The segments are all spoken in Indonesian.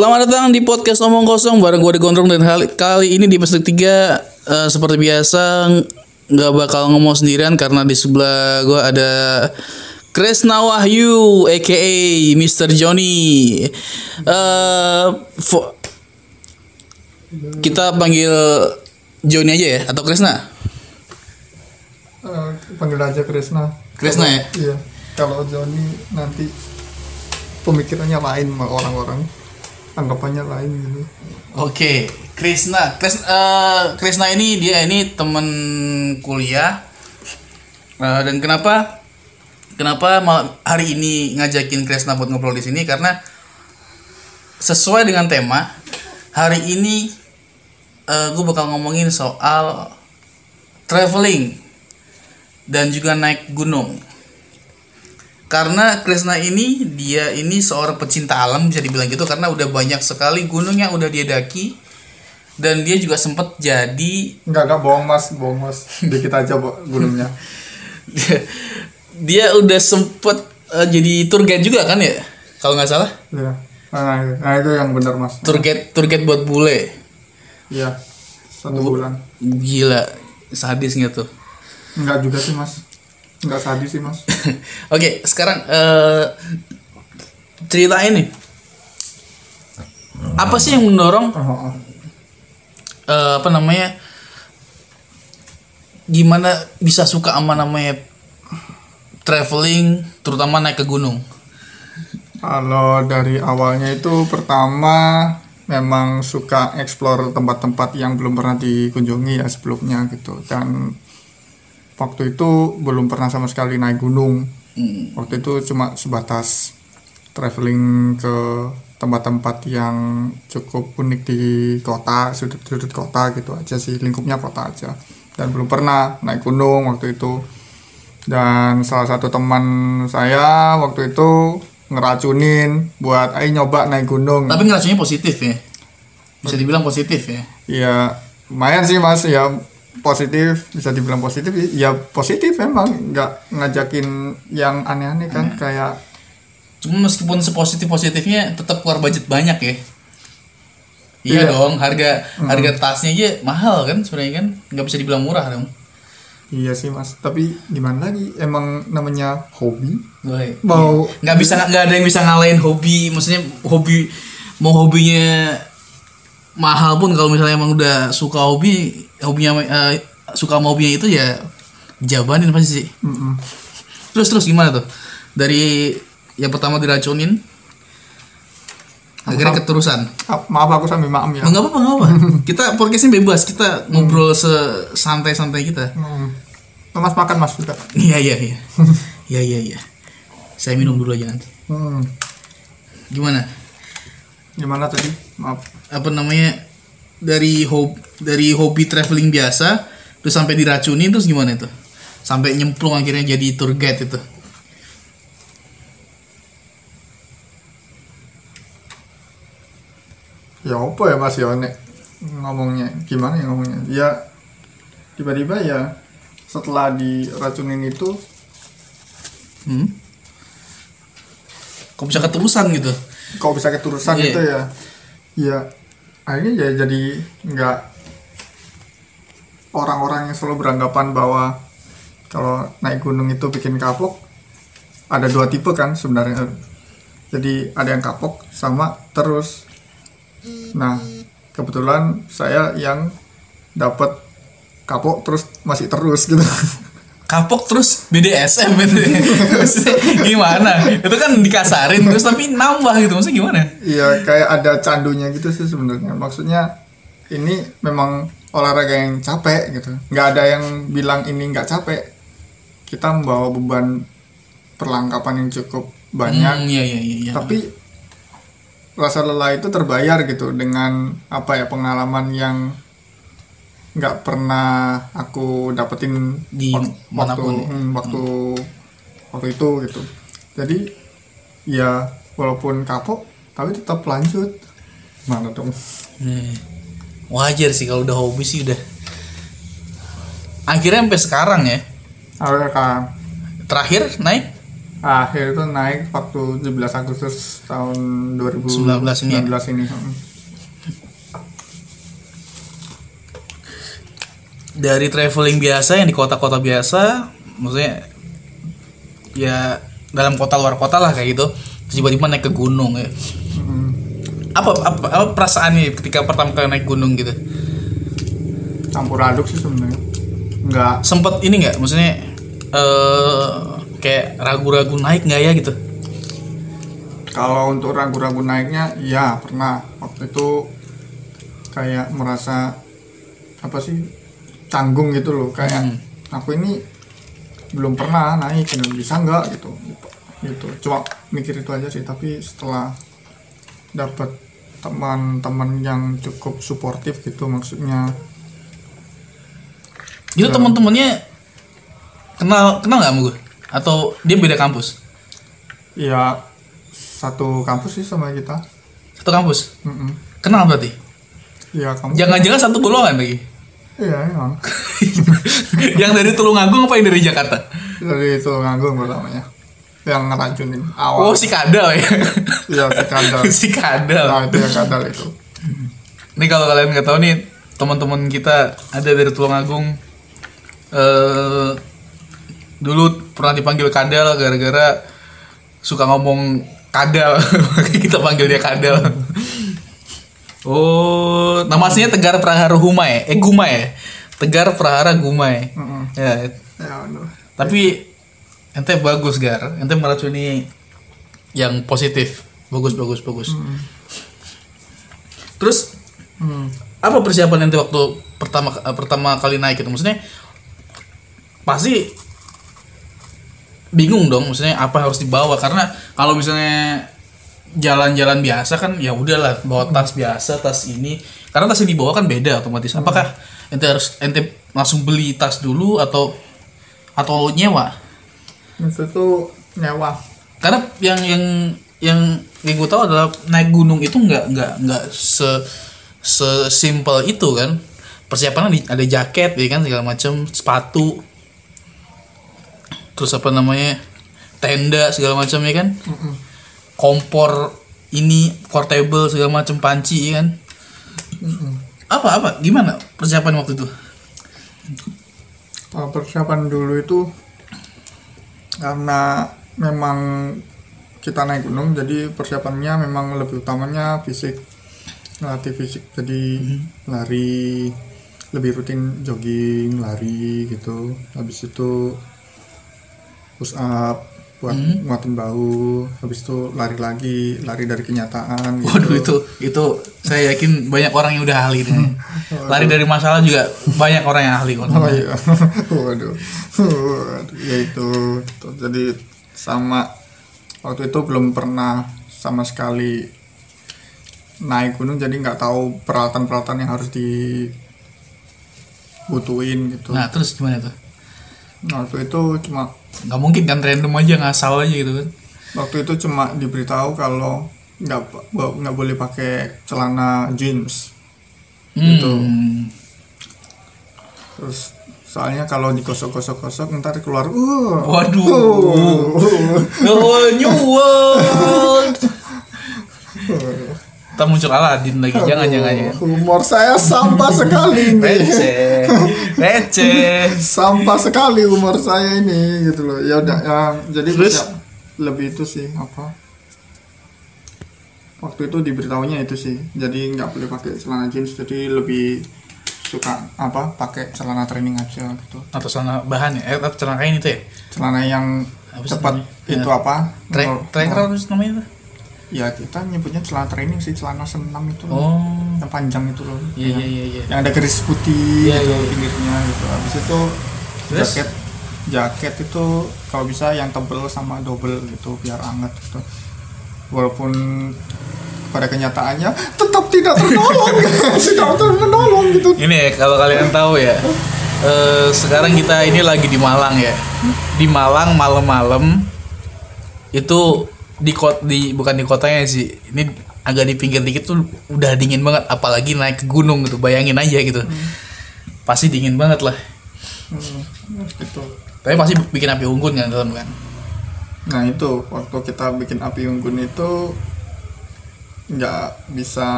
Selamat datang di podcast Omong Kosong bareng gue di Gondrong dan kali, kali ini di episode 3 eh, seperti biasa nggak bakal ngomong sendirian karena di sebelah gue ada Kresna Wahyu aka Mr. Johnny. Eh, fo- kita panggil Johnny aja ya atau Kresna? Eh, panggil aja Krisna. Krisna ya? Iya. Kalau Joni nanti pemikirannya lain sama orang-orang. Anggapannya lain gitu. Oke, Krisna. Kris, eh, Krisna ini dia ini teman kuliah. Eh, dan kenapa? Kenapa hari ini ngajakin Krisna buat ngobrol di sini? Karena sesuai dengan tema hari ini gue bakal ngomongin soal traveling dan juga naik gunung. Karena Krisna ini dia ini seorang pecinta alam bisa dibilang gitu karena udah banyak sekali gunung yang udah dia daki dan dia juga sempet jadi Enggak, enggak bohong mas, bohong mas. Dikit aja Bo, gunungnya. dia, dia udah sempet eh, jadi tour guide juga kan ya kalau nggak salah Iya. Nah, itu- nah, itu yang benar mas. tour guide tour guide buat bule Iya. Satu bulan. gila sadis nggak tuh Enggak juga sih mas. Enggak sadis sih mas. Oke, sekarang eh cerita ini. Apa sih yang mendorong eh, apa namanya? Gimana bisa suka sama namanya traveling, terutama naik ke gunung? Kalau dari awalnya itu pertama memang suka explore tempat-tempat yang belum pernah dikunjungi ya sebelumnya gitu dan waktu itu belum pernah sama sekali naik gunung Hmm. waktu itu cuma sebatas traveling ke tempat-tempat yang cukup unik di kota sudut-sudut kota gitu aja sih lingkupnya kota aja dan belum pernah naik gunung waktu itu dan salah satu teman saya waktu itu ngeracunin buat ayo nyoba naik gunung Tapi ngeracunya positif ya. Bisa dibilang positif ya. ya lumayan sih mas ya positif bisa dibilang positif ya positif memang nggak ngajakin yang aneh-aneh kan kayak Cuma meskipun sepositif positifnya tetap keluar budget banyak ya. Iya, Iya. dong, harga harga tasnya aja mahal kan sebenarnya kan, nggak bisa dibilang murah dong. Iya sih mas, tapi gimana lagi? Emang namanya hobi. Baik. Mau nggak bisa nggak ada yang bisa ngalahin hobi maksudnya hobi mau hobinya mahal pun kalau misalnya emang udah suka hobi hobinya eh, suka sama hobinya itu ya jabanin pasti sih Mm-mm. terus terus gimana tuh dari yang pertama diracunin akhirnya keterusan Ah, maaf aku sambil maam ya. Nggak apa-apa nggak apa kita podcastnya bebas kita ngobrol sesantai santai kita Hmm. Mas makan mas juga. iya iya iya iya iya iya saya minum dulu aja nanti Hmm. gimana Gimana tadi? Maaf. apa namanya dari hobi dari hobi traveling biasa terus sampai diracuni terus gimana itu sampai nyemplung akhirnya jadi tour guide itu Ya apa ya mas ya nek ngomongnya gimana ya ngomongnya? Ya tiba-tiba ya setelah diracunin itu hmm? Kok bisa keterusan gitu. Kok bisa keturusan Iya. itu ya. Ya akhirnya ya jadi nggak orang-orang yang selalu beranggapan bahwa kalau naik gunung itu bikin kapok ada dua tipe kan sebenarnya. Jadi ada yang kapok sama terus. Nah kebetulan saya yang dapat kapok terus masih terus gitu kapok terus BDSM gitu gimana itu kan dikasarin terus tapi nambah gitu maksudnya gimana Iya kayak ada candunya gitu sih sebenarnya. Maksudnya ini memang olahraga yang capek gitu. Nggak ada yang bilang ini nggak capek. Kita membawa beban perlengkapan yang cukup banyak. Hmm, iya iya iya iya. Tapi rasa lelah itu terbayar gitu dengan apa ya pengalaman yang nggak pernah aku dapetin Di wak- waktu mana pun ya? hmm, waktu waktu itu gitu. Jadi ya walaupun kapok tapi tetap lanjut. Mana dong? Hmm. wajar sih kalau udah hobi sih udah akhirnya sampai sekarang ya Awalnya kan terakhir naik akhir itu naik waktu 17 Agustus tahun 2019 19 ini ya? ini. Hmm. Dari traveling biasa yang di kota-kota biasa maksudnya ya dalam kota luar kota lah kayak gitu tiba-tiba naik ke gunung ya Hmm. apa apa, apa perasaannya ketika pertama kali naik gunung gitu Campur aduk sih sebenarnya. Enggak sempet ini nggak maksudnya eh kayak ragu-ragu naik nggak ya gitu Kalau untuk ragu-ragu naiknya, ya pernah. Waktu itu kayak merasa apa sih canggung gitu loh. Kayak Hmm. aku ini belum pernah naik, ini bisa nggak gitu. Gitu. Cuma mikir itu aja sih. Tapi setelah dapat teman-teman yang cukup suportif gitu, maksudnya itu teman-temannya kenal kenal nggak sama gue atau dia beda kampus ya satu kampus sih sama kita. satu kampus Mm-mm. kenal berarti Iya kamu. jangan-jangan satu golongan lagi Iya emang. yang dari Tulungagung apa yang dari Jakarta Dari Tulungagung pertamanya. Yang ngeracunin oh awal. si kadal ya Iya si kadal. si kadal Nah itu yang kadal itu. Ini kalau kalian nggak tahu nih teman-teman kita ada dari Tulungagung eh dulu pernah dipanggil kadal gara-gara suka ngomong kadal kita panggil dia kadal. Oh, nama aslinya Tegar Prahara Humai, eh Gumai. Tegar Prahara Gumai. Mm-mm. Ya, aduh. tapi ente bagus gar, ente meracuni yang positif, bagus bagus bagus. Terus Hmm. apa persiapan nanti waktu pertama eh, pertama kali naik itu maksudnya pasti bingung dong maksudnya apa yang harus dibawa karena kalau misalnya jalan-jalan biasa kan ya udahlah bawa tas biasa tas ini. Karena tas yang dibawa kan beda otomatis. Apakah ente harus ente langsung beli tas dulu atau atau nyewa? Itu tuh nyewa. karena yang yang yang yang gue tahu adalah naik gunung itu nggak nggak nggak se sesimpel itu kan. Persiapannya ada jaket ya kan segala macam sepatu. Terus apa namanya tenda segala macam ya kan. Mm-mm. Kompor ini portable segala macam panci ya kan? Apa apa? Gimana persiapan waktu itu? Kalau persiapan dulu itu karena memang kita naik gunung jadi persiapannya memang lebih utamanya fisik latih fisik. Jadi lari lebih rutin jogging lari gitu. Habis itu push up buat nguatin bahu habis itu lari lagi lari dari kenyataan gitu. waduh itu itu saya yakin banyak orang yang udah ahli nih lari dari masalah juga banyak orang yang ahli kok Oh iya. Waduh. Waduh. Ya itu. Jadi sama waktu itu belum pernah sama sekali naik gunung jadi nggak tahu peralatan-peralatan yang harus dibutuhin gitu. nah terus gimana tuh Nah, waktu itu cuma nggak mungkin kan random aja ngasal aja gitu kan waktu itu cuma diberitahu kalau nggak nggak boleh pakai celana jeans. Gitu. Hmm. Terus soalnya kalau digosok-gosok-gosok ntar keluar uh waduh oh new world kita muncul Aladin lagi jangan jangan jangan Humor saya sampah sekali ini. receh receh sampah sekali humor saya ini gitu loh. Ya udah ya, jadi Terus? bisa lebih itu sih apa? Waktu itu diberitahunya itu sih. Jadi nggak boleh pakai celana jeans. Jadi lebih suka apa? Pakai celana training aja gitu. atau sana bahan ya eh celana kain itu ya Celana yang Apa cepat itu Ya. apa? Tra tracker apa sih namanya itu Ya kita nyebutnya celana training sih celana senam itu loh. oh Yang panjang itu loh. iya Yang- iya iya iya yang ada garis putih Iya, gitu iya, iya. pinggirnya gitu habis itu Terus? jaket jaket itu kalau bisa yang tebel sama double gitu biar hangat gitu walaupun pada kenyataannya tetap tidak tertolong tidak tertolong gitu Ini ya kalau kalian tahu ya. eh, sekarang kita ini lagi di Malang ya. Di Malang malam-malam itu di kot di bukan di kotanya sih. Ini agak di pinggir dikit tuh udah dingin banget apalagi naik ke gunung gitu. Bayangin aja gitu. Pasti dingin banget lah. Hmm, gitu Tapi pasti bikin api unggun kan dalam kan. Nah itu waktu kita bikin api unggun itu nggak bisa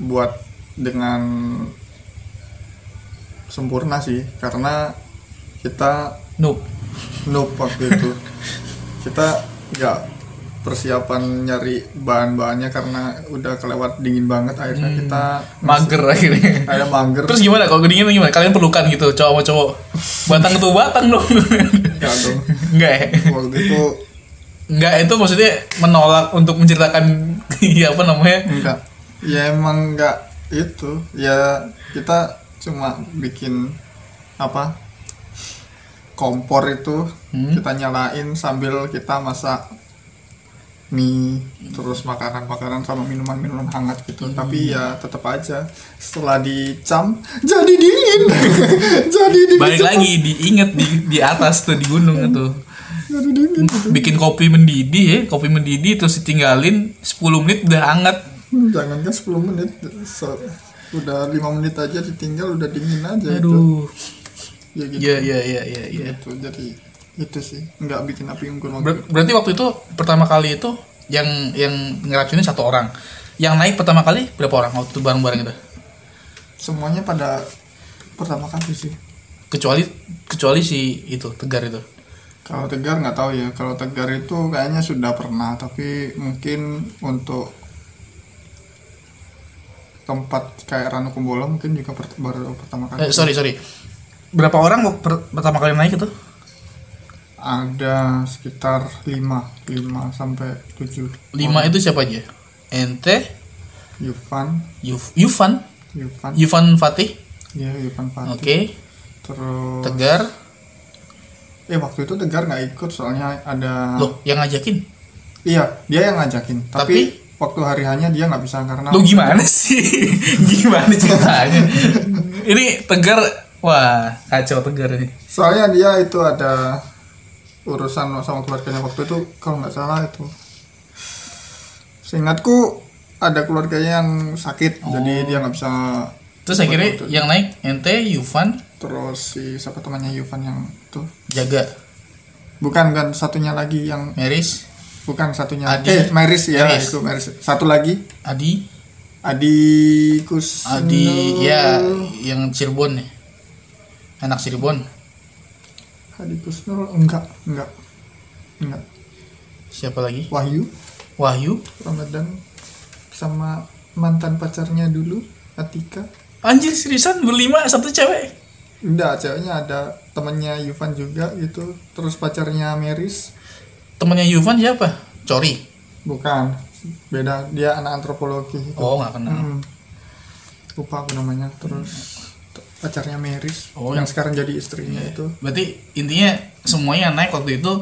buat dengan sempurna sih karena kita Noob. noob waktu itu kita nggak persiapan nyari bahan-bahannya karena udah kelewat dingin banget akhirnya kita Mager akhirnya. ada mager Terus gimana kalau kedingin gimana? Kalian perlukan gitu cowok sama cowok. Batang itu batang dong. nggak dong Enggak ya? waktu itu Enggak itu maksudnya menolak untuk menceritakan ya apa namanya? enggak ya emang enggak itu ya kita cuma bikin apa kompor itu Hmm. kita nyalain sambil kita masak mie terus makanan-makanan sama minuman-minuman hangat gitu Hmm. tapi ya tetap aja setelah dicam jadi dingin jadi dingin Balik lagi diinget di di atas tuh di gunung itu. jadi dingin Bikin kopi mendidih ya, kopi mendidih terus ditinggalin 10 menit udah hangat. jangan kan 10 menit so, udah lima menit aja ditinggal udah dingin aja itu Aduh. ya gitu Iya iya iya iya iya. itu jadi itu sih nggak bikin api unggun waktu Ber- berarti waktu itu pertama kali itu yang yang ngeracunin satu orang. Yang naik pertama kali berapa orang waktu itu bareng-bareng itu? semuanya pada pertama kali sih Kecuali kecuali si itu Tegar itu. kalau tegar nggak tahu ya kalau tegar itu kayaknya sudah pernah tapi mungkin untuk tempat kayak Ranu Kumbolo mungkin juga per- baru pertama kali Eh, sorry sorry. Berapa orang per- pertama kali naik itu? Ada sekitar 5 5 sampai 7 Lima itu siapa aja? Ente, Yufan. Yuf, Yufan, Yufan. Yufan Fatih, ya Yufan oke, Fatih terus Tegar, eh waktu itu tegar nggak ikut soalnya ada loh yang ngajakin, iya dia yang ngajakin. Tapi, Tapi- waktu hari hanya dia nggak bisa karena lo gimana sih? gimana ceritanya? Ini Tegar, wah kacau Tegar ini. soalnya dia itu ada urusan sama keluarganya waktu itu kalau nggak salah itu. Seingatku ada keluarganya yang sakit jadi dia nggak bisa Terus akhirnya yang naik Ente, Yufan, terus si siapa temannya Yufan yang itu? Jaga, bukan kan satunya lagi yang Meris, bukan satunya Adi. eh Meris ya Meris. itu Meris. Satu lagi. Adi, Adi Kus Adi, ya yang Cirebon nih, anak Cirebon. Adi Kusnul enggak enggak enggak Siapa lagi? Wahyu Wahyu, Ramadan sama mantan pacarnya dulu Atika anjir seriusan berlima satu cewek. enggak ceweknya ada temannya Yufan juga gitu terus pacarnya Meris Temennya Yufan siapa? Cori. bukan beda dia anak antropologi gitu. Oh nggak kenal. Mm. lupa aku namanya terus pacarnya Meris Oh, yang yang- sekarang jadi istrinya Iya. itu Berarti intinya semuanya naik waktu itu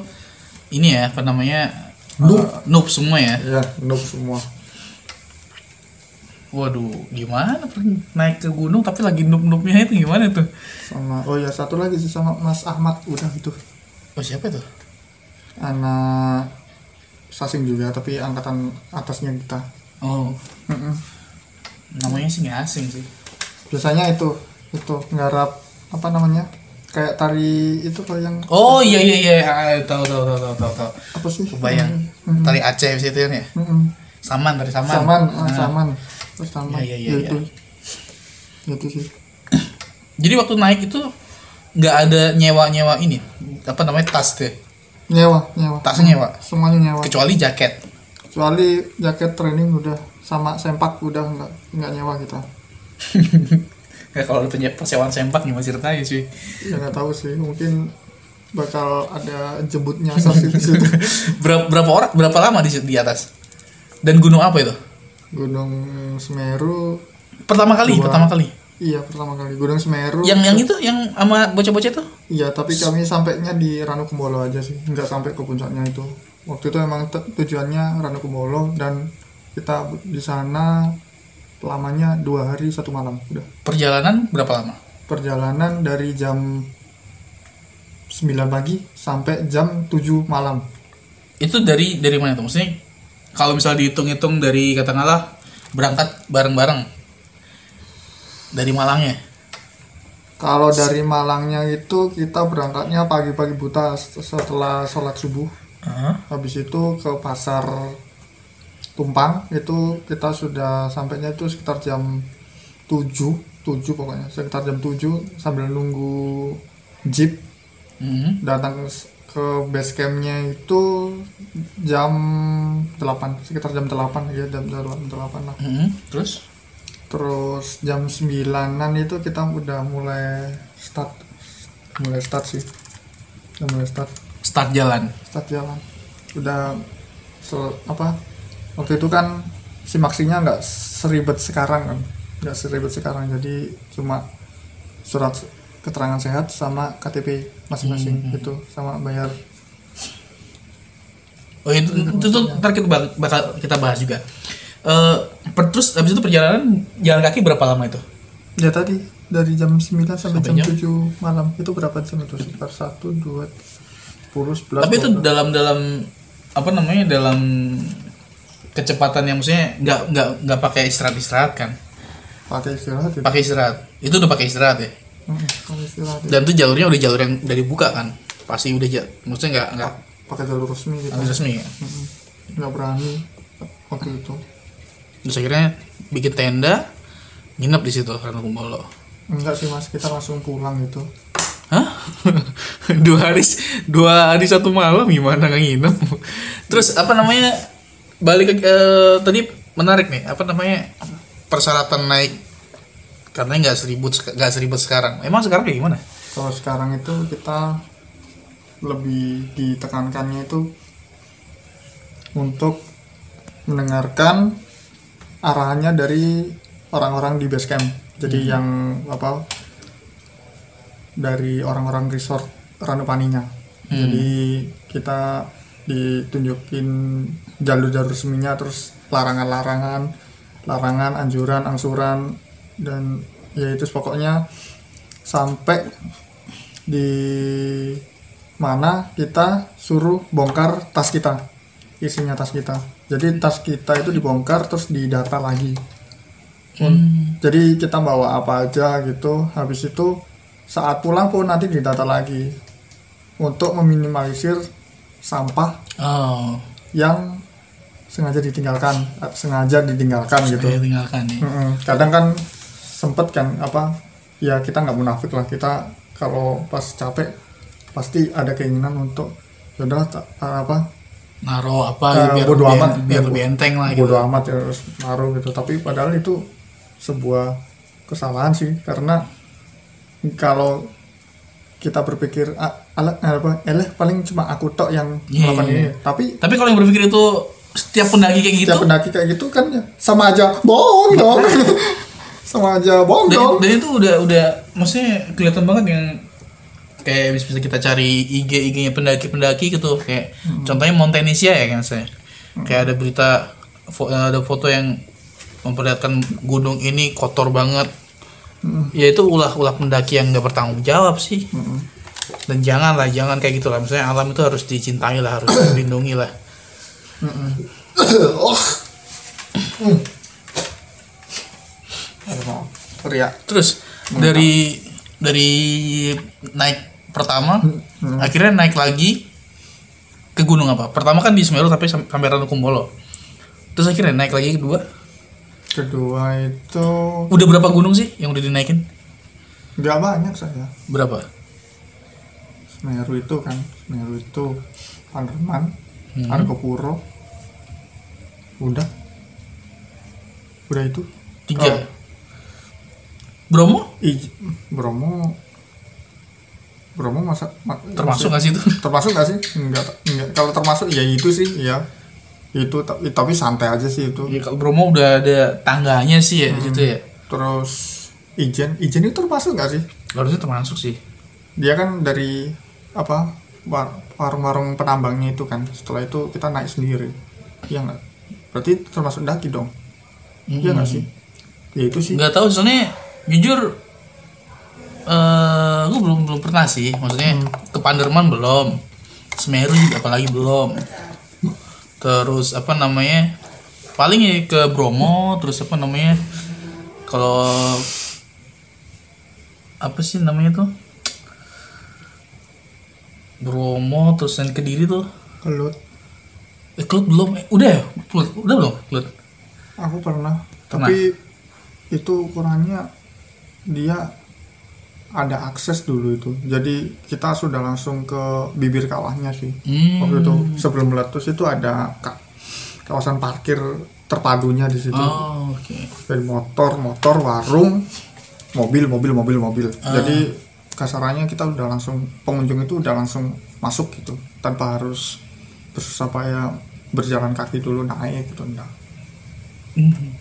ini ya apa namanya Noob. uh, noob semua ya. ya noob semua Waduh, gimana naik ke gunung tapi lagi noob noobnya itu gimana tuh? sama oh ya satu lagi sih sama Mas Ahmad udah gitu Oh siapa tuh? anak sasing juga tapi angkatan atasnya kita Oh Mm-mm. namanya sih nggak asing sih. biasanya itu itu nggarap apa namanya kayak tari itu kalau yang Oh iya iya iya Ah, tahu tahu tahu tahu tahu tahu. apa sih Kebayang. Mm-mm. Tari Aceh situ ya. Mm-mm. Saman tari saman. saman ah, Nah. saman terus saman Iya, iya, Ya iya, itu itu sih Jadi waktu naik itu nggak ada nyewa nyewa ini apa namanya tas tuh. nyewa nyewa Tasnya nyewa. semuanya nyewa Kecuali jaket. kecuali jaket training udah sama sempak udah nggak nggak nyewa kita Ya kalau itu nye- persewaan sempak gimana ceritanya sih? ya nggak tahu sih mungkin bakal ada jemput nyasar sih di situ berapa, berapa orang berapa lama di di atas? Dan gunung apa itu? Gunung Semeru Pertama kali, Dua. pertama kali. iya pertama kali Gunung Semeru Yang yang itu yang sama bocah-bocah itu? iya tapi kami sampainya di Ranu Kumbolo aja sih nggak sampai ke puncaknya itu waktu itu emang tujuannya Ranu Kumbolo dan kita di sana lamanya dua hari satu malam udah Perjalanan berapa lama? perjalanan dari jam 9 pagi sampai jam 7 malam Itu dari dari mana tuh? Maksudnya kalau misalnya dihitung-hitung dari katakanlah berangkat bareng-bareng dari Malangnya. kalau dari Malangnya itu kita berangkatnya pagi-pagi buta setelah sholat subuh Heeh. habis itu ke pasar Tumpang itu kita sudah sampainya itu sekitar jam 7 7 pokoknya sekitar jam 7 sambil nunggu jeep Mhm. datang ke base campnya itu jam 8 sekitar jam 8 ya jam 8 lah Mhm. Terus? terus jam 9an itu kita udah mulai start mulai start sih udah mulai start Start jalan. start jalan udah se- apa waktu itu kan si maksinya nggak seribet sekarang kan. Nggak seribet sekarang. Jadi cuma surat keterangan sehat sama KTP masing-masing gitu sama bayar Oh itu, itu tuh ntar kita bak- bakal kita bahas juga. Eh per- terus habis itu perjalanan jalan kaki berapa lama itu? ya tadi dari jam 9 sampai, Sampai jam jam? 7 malam. Itu berapa jam itu? Sekitar 1 2 10 11 Tapi itu dalam dalam apa namanya dalam kecepatan yang maksudnya nggak nggak nggak pakai istirahat istirahat kan? pakai istirahat ya Pakai istirahat. Itu udah pakai istirahat ya. Mm, pakai istirahat ya. Dan itu jalurnya udah jalur yang udah dibuka kan? Pasti udah ja- maksudnya nggak nggak pakai jalur resmi gitu nggak resmi ya. Nggak berani waktu itu Terus akhirnya bikin tenda, nginep di situ karena Kumbolo. enggak sih mas kita langsung pulang gitu Hah? dua hari dua hari satu malam gimana nggak nginep? Terus apa namanya balik ke eh, tadi menarik nih apa namanya persyaratan naik karena nggak seribut nggak seribut sekarang. Emang sekarang kayak gimana? kalau sekarang itu kita lebih ditekankannya itu untuk mendengarkan arahannya dari orang-orang di base camp jadi yang apa dari orang-orang resort Ranupaninya jadi kita ditunjukin jalur-jalur resminya terus larangan-larangan larangan anjuran angsuran dan ya itu pokoknya sampai di mana kita suruh bongkar tas kita isinya tas kita. Jadi tas kita itu dibongkar terus didata lagi. Un- jadi kita bawa apa aja gitu habis itu saat pulang pun nanti didata lagi. Untuk meminimalisir sampah Oh, yang sengaja ditinggalkan sengaja ditinggalkan gitu saya tinggalkan nih. Mm-mm. kadang kan sempet kan apa ya kita nggak munafik lah kita kalau pas capek pasti ada keinginan untuk yaudah ta- apa Naro apa Eh, biar bodo biar, amat. biar Ya, lebih enteng lah gitu. bodo amat ya harus naruh gitu tapi padahal itu sebuah kesalahan sih karena kalau kita berpikir ah, ala- apa eleh paling cuma aku tok yang Iya, melakukan iya. ini. Tapi Tapi kalau yang berpikir itu setiap pendaki kayak gitu, setiap pendaki kayak gitu kan ya sama aja bohong dong sama aja bohong dan, dong dan itu udah udah maksudnya kelihatan banget yang kayak bisa bisa kita cari IG IG-nya pendaki-pendaki gitu. Kayak contohnya Montenisia ya kan saya kayak ada berita fo- ada foto yang memperlihatkan gunung ini kotor banget ya itu ulah-ulah pendaki yang nggak bertanggung jawab sih. Dan jangan lah jangan kayak gitu lah misalnya alam itu harus dicintai lah harus dilindungi lah. Oh. Teriak. terus dari dari naik pertama akhirnya naik lagi ke gunung apa? Pertama kan di Semeru tapi sam- sampai Ranukumbolo terus akhirnya naik lagi kedua Kedua itu udah berapa gunung sih yang udah dinaikin nggak banyak saya. berapa Semeru itu kan, Semeru itu Panderman, Hmm. Argopuro. Udah. Udah itu. tiga Oh. Bromo Ij- Bromo Bromo masa ma- termasuk nggak sih itu termasuk nggak sih enggak, enggak kalau termasuk ya itu sih ya itu tapi, santai aja sih itu. Ya, kalau Bromo udah ada tangganya sih ya di situ ya. Terus Ijen Ijen itu termasuk nggak sih? Harusnya termasuk sih. Dia kan dari apa war- warung-warung penambangnya itu kan. Setelah itu kita naik sendiri. Iya nggak? Berarti termasuk daki dong. Iya nggak sih? Ya itu sih. Nggak tahu soalnya jujur eh gue belum belum pernah sih. Maksudnya ke Panderman belum. Semeru juga apalagi belum terus apa namanya paling ya ke Bromo terus apa namanya kalau apa sih namanya tuh Bromo terus yang kediri tuh kelut Eh, Klut belum? Eh, udah ya? Klut, udah belum? Klut. aku pernah tapi itu ukurannya dia ada akses dulu itu jadi kita sudah langsung ke bibir kawahnya sih Hmm. waktu itu sebelum meletus itu ada ka- kawasan parkir terpadunya di situ Oh, oke. dari motor motor warung mobil mobil mobil mobil Ah. jadi kasarannya kita udah langsung pengunjung itu udah langsung masuk gitu tanpa harus bersusah payah berjalan kaki dulu naik gitu enggak Hmm.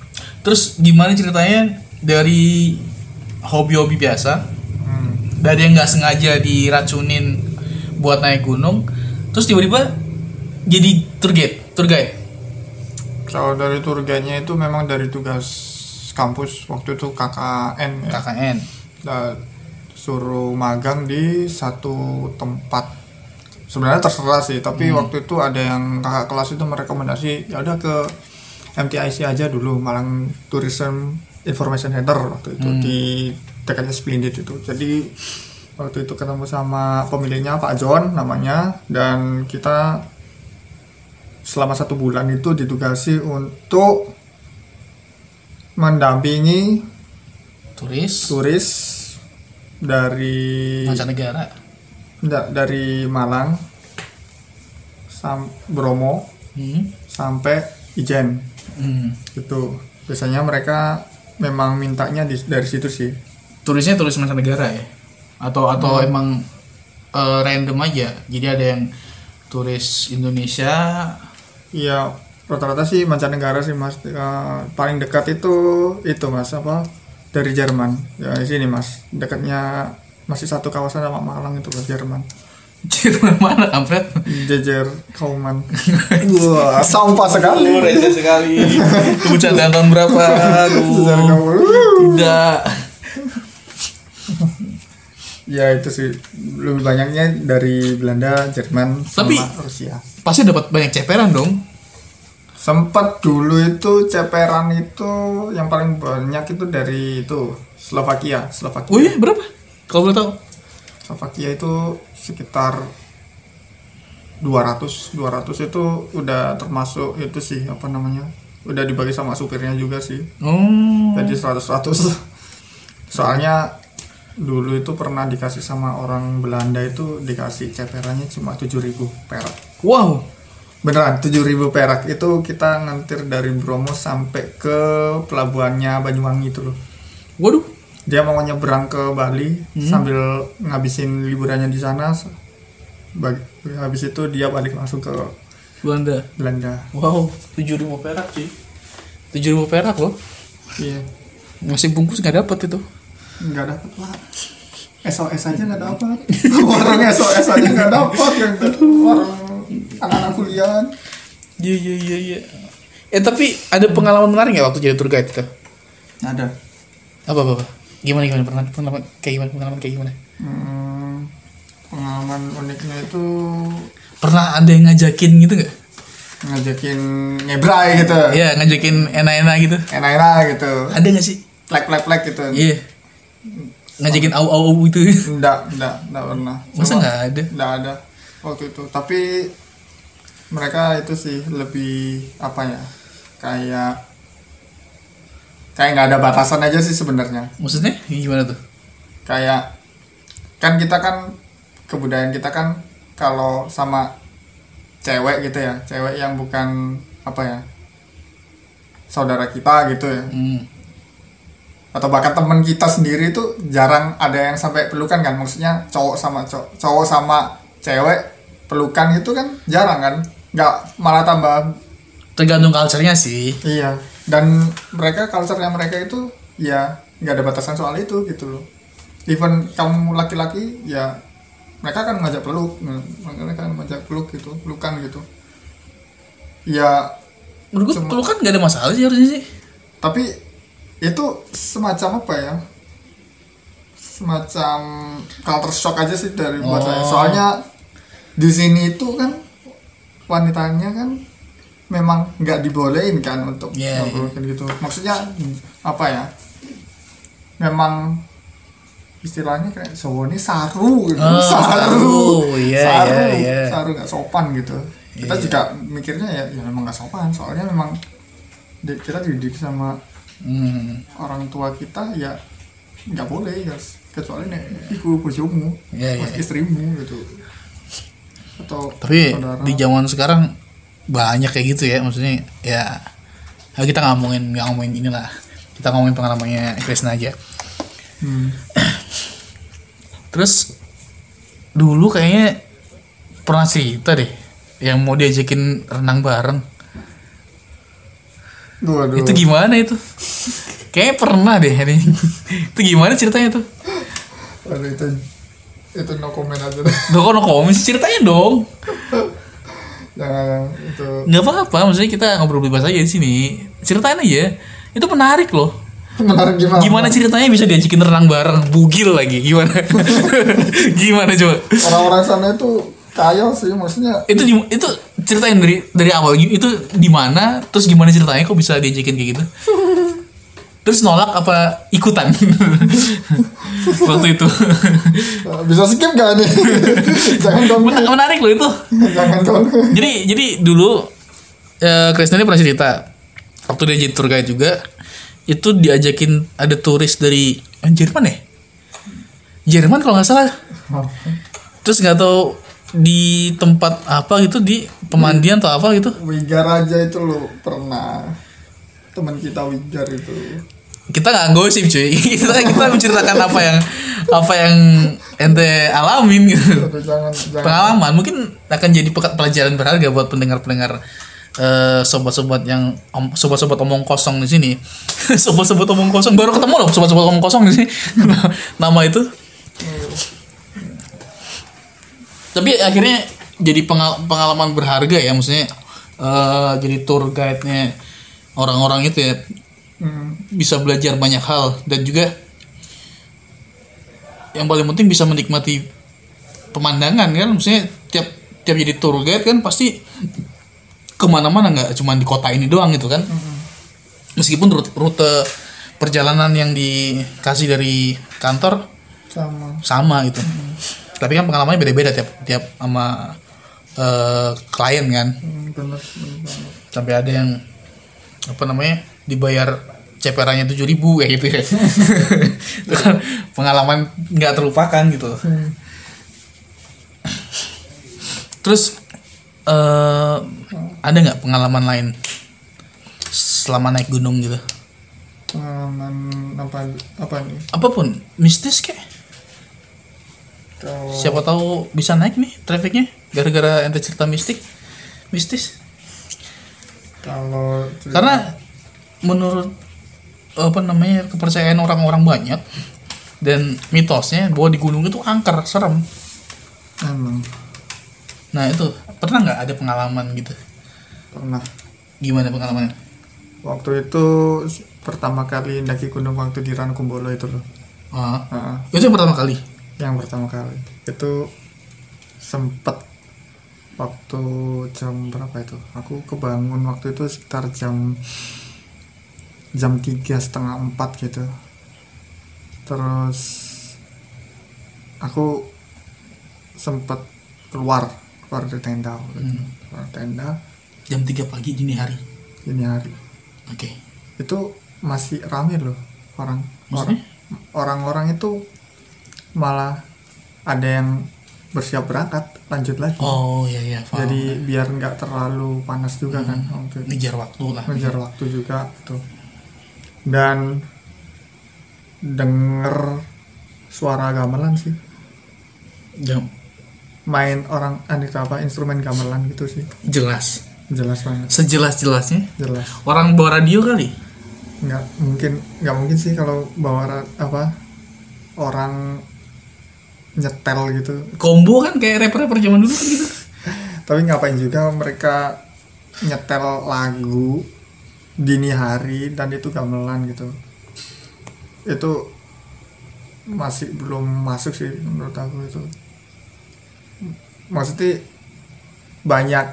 Terus gimana ceritanya dari hobi-hobi biasa, Hmm. dari yang nggak sengaja diracunin buat naik gunung, terus tiba-tiba jadi tour guide, tour guide. kalau dari tour guide-nya itu memang dari tugas kampus waktu itu KKN ya KKN. Nah, suruh magang di satu tempat sebenarnya terserah sih tapi waktu itu ada yang kakak kelas itu merekomendasi ya udah ke MTIC aja dulu Malang Tourism Information Center waktu itu di dekatnya Splendid itu jadi waktu itu ketemu sama pemiliknya Pak John namanya dan kita selama satu bulan itu ditugasi untuk mendampingi Turis turis dari mancanegara. enggak, dari Malang sam Bromo Hmm. sampai Ijen Hmm. itu biasanya mereka memang mintanya di, dari situ sih Turisnya turis mancanegara ya? Atau atau emang eh, random aja? Jadi ada yang turis Indonesia. Iya rata-rata sih mancanegara sih mas Eh, paling dekat itu itu mas apa dari Jerman ya di sini mas dekatnya masih satu kawasan sama Malang itu ke Jerman Jerman mana kampret? jejer Kauman wah sampah sekali Rese sekali. Itu tahun berapa? Jejer Aduh. Kauman Tidak. Ya itu sih lebih banyaknya dari Belanda Jerman sama Tapi- Rusia Pasti dapat banyak ceperan dong. sempat dulu itu ceperan itu yang paling banyak itu dari itu Slovakia Slovakia Oh iya berapa? Kalau boleh tahu. Slovakia itu sekitar 200 200 itu udah termasuk itu sih apa namanya udah dibagi sama supirnya juga sih Oh. jadi 100 100 soalnya dulu itu pernah dikasih sama orang Belanda itu dikasih ceperannya cuma 7000 perak Wow. beneran 7000 perak itu kita ngantir dari Bromo sampai ke pelabuhannya Banyuwangi itu loh Waduh. dia mau nyebrang ke Bali sambil ngabisin liburannya di sana Bag- habis itu dia balik langsung ke Belanda. Belanda Wow. Tujuh ribu perak sih. Tujuh ribu perak loh. iya Nasi bungkus nggak dapat itu. Nggak dapat lah SOS aja nggak dapat orang SOS aja nggak dapat yang orang anak-anak kuliah Iya iya iya iya. Eh tapi ada pengalaman menarik nggak waktu jadi tour guide itu? ada Apa apa? apa? Gimana gimana pernah pengalaman kayak gimana pengalaman kayak gimana? Hmm, pengalaman uniknya itu Pernah ada yang ngajakin gitu nggak? ngajakin ngebrai gitu Iya ngajakin enak-enak gitu. enak-enak gitu Ada nggak sih? plek-plek-plek gitu Iya. Ngajakin au au itu. enggak enggak enggak pernah Masa Cuma- nggak ada? Nggak ada waktu itu tapi mereka itu sih lebih apa ya kayak kayak nggak ada batasan aja sih sebenarnya Maksudnya gimana tuh? kayak kan kita kan kebudayaan kita kan kalau sama cewek gitu ya cewek yang bukan apa ya saudara kita gitu ya Hmm. Atau bahkan temen kita sendiri itu jarang ada yang sampai pelukan kan? Maksudnya cowok sama cowok, cowok sama cewek pelukan itu kan jarang kan? Nggak malah tambah Tergantung culture-nya sih. iya. Dan mereka culture-nya mereka itu ya nggak ada batasan soal itu gitu loh. Even kamu laki-laki ya mereka kan ngajak peluk mereka kan ngajak peluk gitu pelukan gitu. Ya Menurut gue pelukan nggak ada masalah sih harusnya sih. tapi itu semacam apa ya? Semacam culture shock aja sih dari buat Oh. saya soalnya di sini itu kan wanitanya kan memang nggak dibolehin kan untuk Iya, ngobrolin gitu. Maksudnya apa ya? Memang istilahnya kayak cowok ini saru gitu. Oh, saru. saru. Iya, saru. iya, iya. saru nggak sopan gitu. Kita juga mikirnya ya ya memang gak sopan. Soalnya memang kita dididik sama Hmm. orang tua kita ya nggak boleh ya kecuali nek iku bojomu Iya, iya. mas istrimu gitu atau Tapi saudara. di zaman sekarang banyak kayak gitu ya, maksudnya ya ya kita ngomongin nggak ngomongin inilah, kita ngomongin pengalamannya Krisna aja. Hmm. Terus dulu kayaknya pernah cerita deh yang mau diajakin renang bareng. Waduh. Itu gimana itu? Kayaknya pernah deh ini. itu gimana ceritanya tuh? Waduh, itu itu no comment aja deh. Duh kok no komen sih? ceritain dong. jangan itu Nggak apa-apa, maksudnya kita ngobrol bebas aja di sini. Ceritain aja. Itu menarik loh. menarik gimana Gimana ceritanya bisa diajakin renang bareng? Bugil lagi. Gimana? gimana coba? orang-orang sana itu kaya sih maksudnya Itu itu ceritain dari dari awal itu di mana? Terus gimana ceritanya kok bisa diajakin kayak gitu? Terus nolak apa ikutan? Waktu itu. eh, bisa skip gak nih jangan dong Men- menarik loh itu. jangan dong Jadi jadi dulu eh Krisna ini pernah cerita waktu dia jadi tour guide juga itu diajakin ada turis dari eh, Jerman ya? Jerman kalau nggak salah. Terus nggak tahu di tempat apa gitu di pemandian atau apa gitu. Wigar aja itu lo pernah. Teman kita Wigar itu. Kita nggak gosip cuy. Kita kita menceritakan apa yang apa yang ente alamin gitu. Jangan jangan. Pengalaman. Mungkin akan jadi pe- pelajaran berharga buat pendengar-pendengar eh, sobat-sobat yang om- sobat-sobat omong kosong di sini. Sobat-sobat omong kosong. Baru ketemu loh sobat-sobat omong kosong di sini. Nama itu tapi akhirnya jadi pengal- pengalaman berharga ya maksudnya eh, jadi tour guide-nya orang-orang itu ya. Hmm, bisa belajar banyak hal dan juga yang paling penting bisa menikmati pemandangan kan maksudnya tiap tiap jadi tour guide kan pasti ke mana-mana nggak cuma di kota ini doang gitu kan. Meskipun rute, rute perjalanan yang dikasih dari kantor sama. sama gitu tapi kan pengalamannya beda-beda tiap tiap sama eh, klien kan. Hmm, bener, bener banget. sampai ada yang apa namanya dibayar ceperannya tujuh ribu kayak gitu ya. Itu kan pengalaman nggak terlupakan gitu. Terus eh ada nggak pengalaman lain selama naik gunung gitu? Pengalaman apa apa nih? Apa pun mistis kayak kalau siapa tahu bisa naik nih trafficnya gara-gara ente cerita mistik mistis. Kalau karena menurut apa namanya kepercayaan orang-orang banyak dan mitosnya bahwa di gunung itu angker serem. Emang. Nah itu pernah nggak ada pengalaman gitu? Pernah. Gimana pengalamannya? Waktu itu pertama kali daki gunung waktu di Rankumbolo itu loh. Ah. Ah, itu yang pertama kali yang pertama kali. Itu sempet waktu jam berapa itu? Aku kebangun waktu itu sekitar jam jam tiga setengah empat gitu. Terus aku sempet keluar keluar dari tenda gitu. keluar tenda. Jam 3 pagi dini hari? Ini hari. Oke. Itu masih rame loh orang orang Maksudnya? orang-orang itu malah ada yang bersiap berangkat lanjut lagi. Oh iya iya paham. jadi biar nggak terlalu panas juga kan waktu itu. ngejar waktu lah. Ngejar waktu juga. Tuh dan denger suara gamelan sih. Jam. Main orang aneh apa instrumen gamelan gitu sih. Jelas. Jelas banget. Sejelas-jelasnya? Jelas. Orang bawa radio kali? Nggak mungkin nggak mungkin sih kalau bawa apa orang nyetel gitu. Combo kan kayak rapper-rapper zaman dulu kan gitu. Tapi ngapain juga mereka nyetel lagu dini hari dan itu gamelan gitu. Itu masih belum masuk sih menurut aku itu. Maksudnya banyak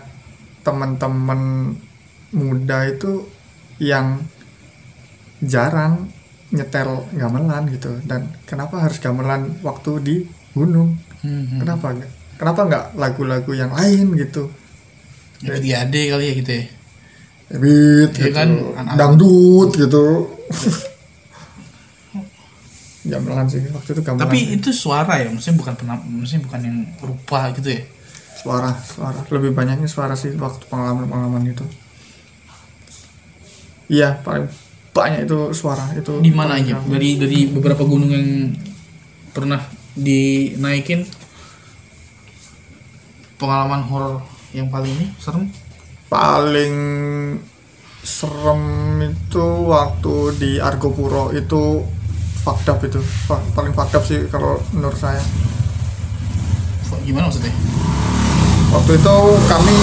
teman-teman muda itu yang jarang nyetel gamelan gitu. Dan kenapa harus gamelan waktu di gunung Hmm, hmm. kenapa kenapa nggak lagu-lagu yang lain gitu Jadi ade kali ya gitu ya. beat Iya gitu. kan, anak- dangdut gitu gamelan sih waktu itu gamelan Tapi itu suara ya, maksudnya bukan pernah, maksudnya bukan yang rupa gitu ya. suara suara lebih banyaknya suara sih waktu pengalaman pengalaman itu iya paling banyak itu suara itu Di mana aja? Dari dari beberapa gunung yang pernah dinaikin pengalaman horor yang paling ini serem? Paling serem itu waktu di Argopuro itu up itu. Paling up sih kalau menurut saya. Gimana maksudnya? Waktu itu kami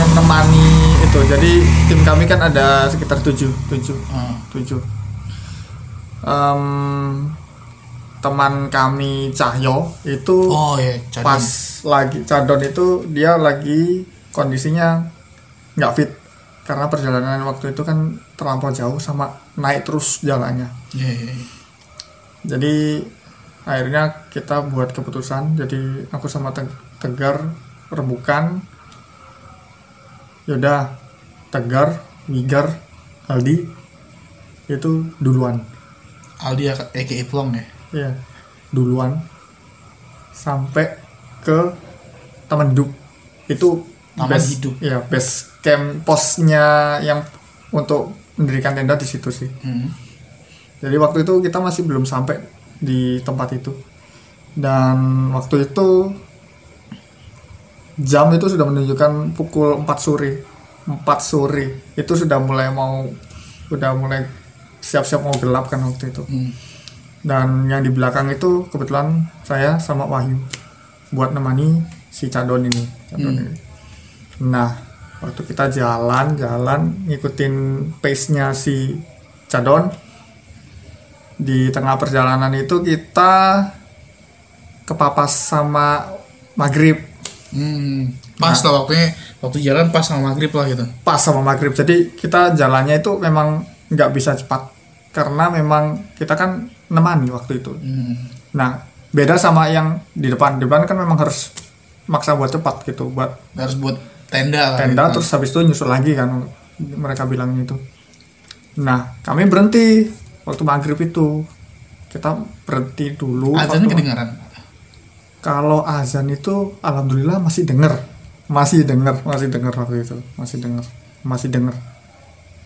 menemani itu jadi tim kami kan ada sekitar tujuh tujuh Ah, tujuh. Em, teman kami Cahyo itu oh ya cadang. pas lagi cadon itu dia lagi kondisinya nggak fit. Karena perjalanan waktu itu kan terlampau jauh sama naik terus jalannya. Iya, iya, iya. jadi akhirnya kita buat keputusan. Jadi aku sama Te- Tegar rebukan. Yaudah Tegar Wigar Aldi itu duluan. Aldi aka Plong ya ya duluan sampai ke Taman Hidup. Itu Taman base, Hidup. ya base camp posnya yang untuk mendirikan tenda di situ sih. Hmm. jadi waktu itu kita masih belum sampai di tempat itu. Dan waktu itu jam itu sudah menunjukkan pukul 4 sore. 4 sore. Itu sudah mulai mau sudah mulai siap-siap mau gelap kan waktu itu. Hmm. Dan yang di belakang itu kebetulan saya sama Wahyu buat nemani si Cadon ini, Cadon Hmm. ini. nah waktu kita jalan jalan ngikutin pace nya si Cadon di tengah perjalanan itu kita kepapas sama maghrib Hmm. Pas lah waktunya waktu jalan pas sama maghrib lah gitu. pas sama maghrib jadi kita jalannya itu memang nggak bisa cepat karena memang kita kan nemani waktu itu Hmm. Nah, beda sama yang di depan. Di depan kan memang harus maksa buat cepat gitu, buat Harus buat tenda tenda gitu. terus habis itu nyusul lagi kan mereka bilang gitu. Nah, kami berhenti waktu maghrib itu. Kita berhenti dulu. Waktu- kedengaran. Kalau azan itu alhamdulillah masih denger. Masih denger, masih denger waktu itu. Masih denger, masih denger.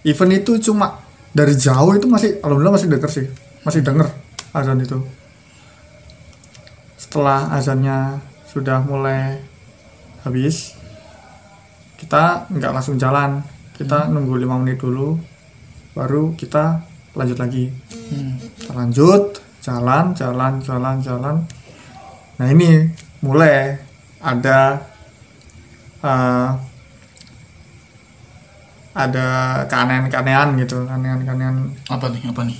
Event itu cuma dari jauh itu masih alhamdulillah masih denger sih. Masih denger azan itu. Setelah azannya sudah mulai habis, kita nggak langsung jalan. Kita nunggu lima menit dulu, baru kita lanjut lagi Hmm. kita lanjut jalan jalan jalan jalan nah ini mulai ada eh, ada keanehan-keanehan gitu keanehan-keanehan Apa nih? Apa nih?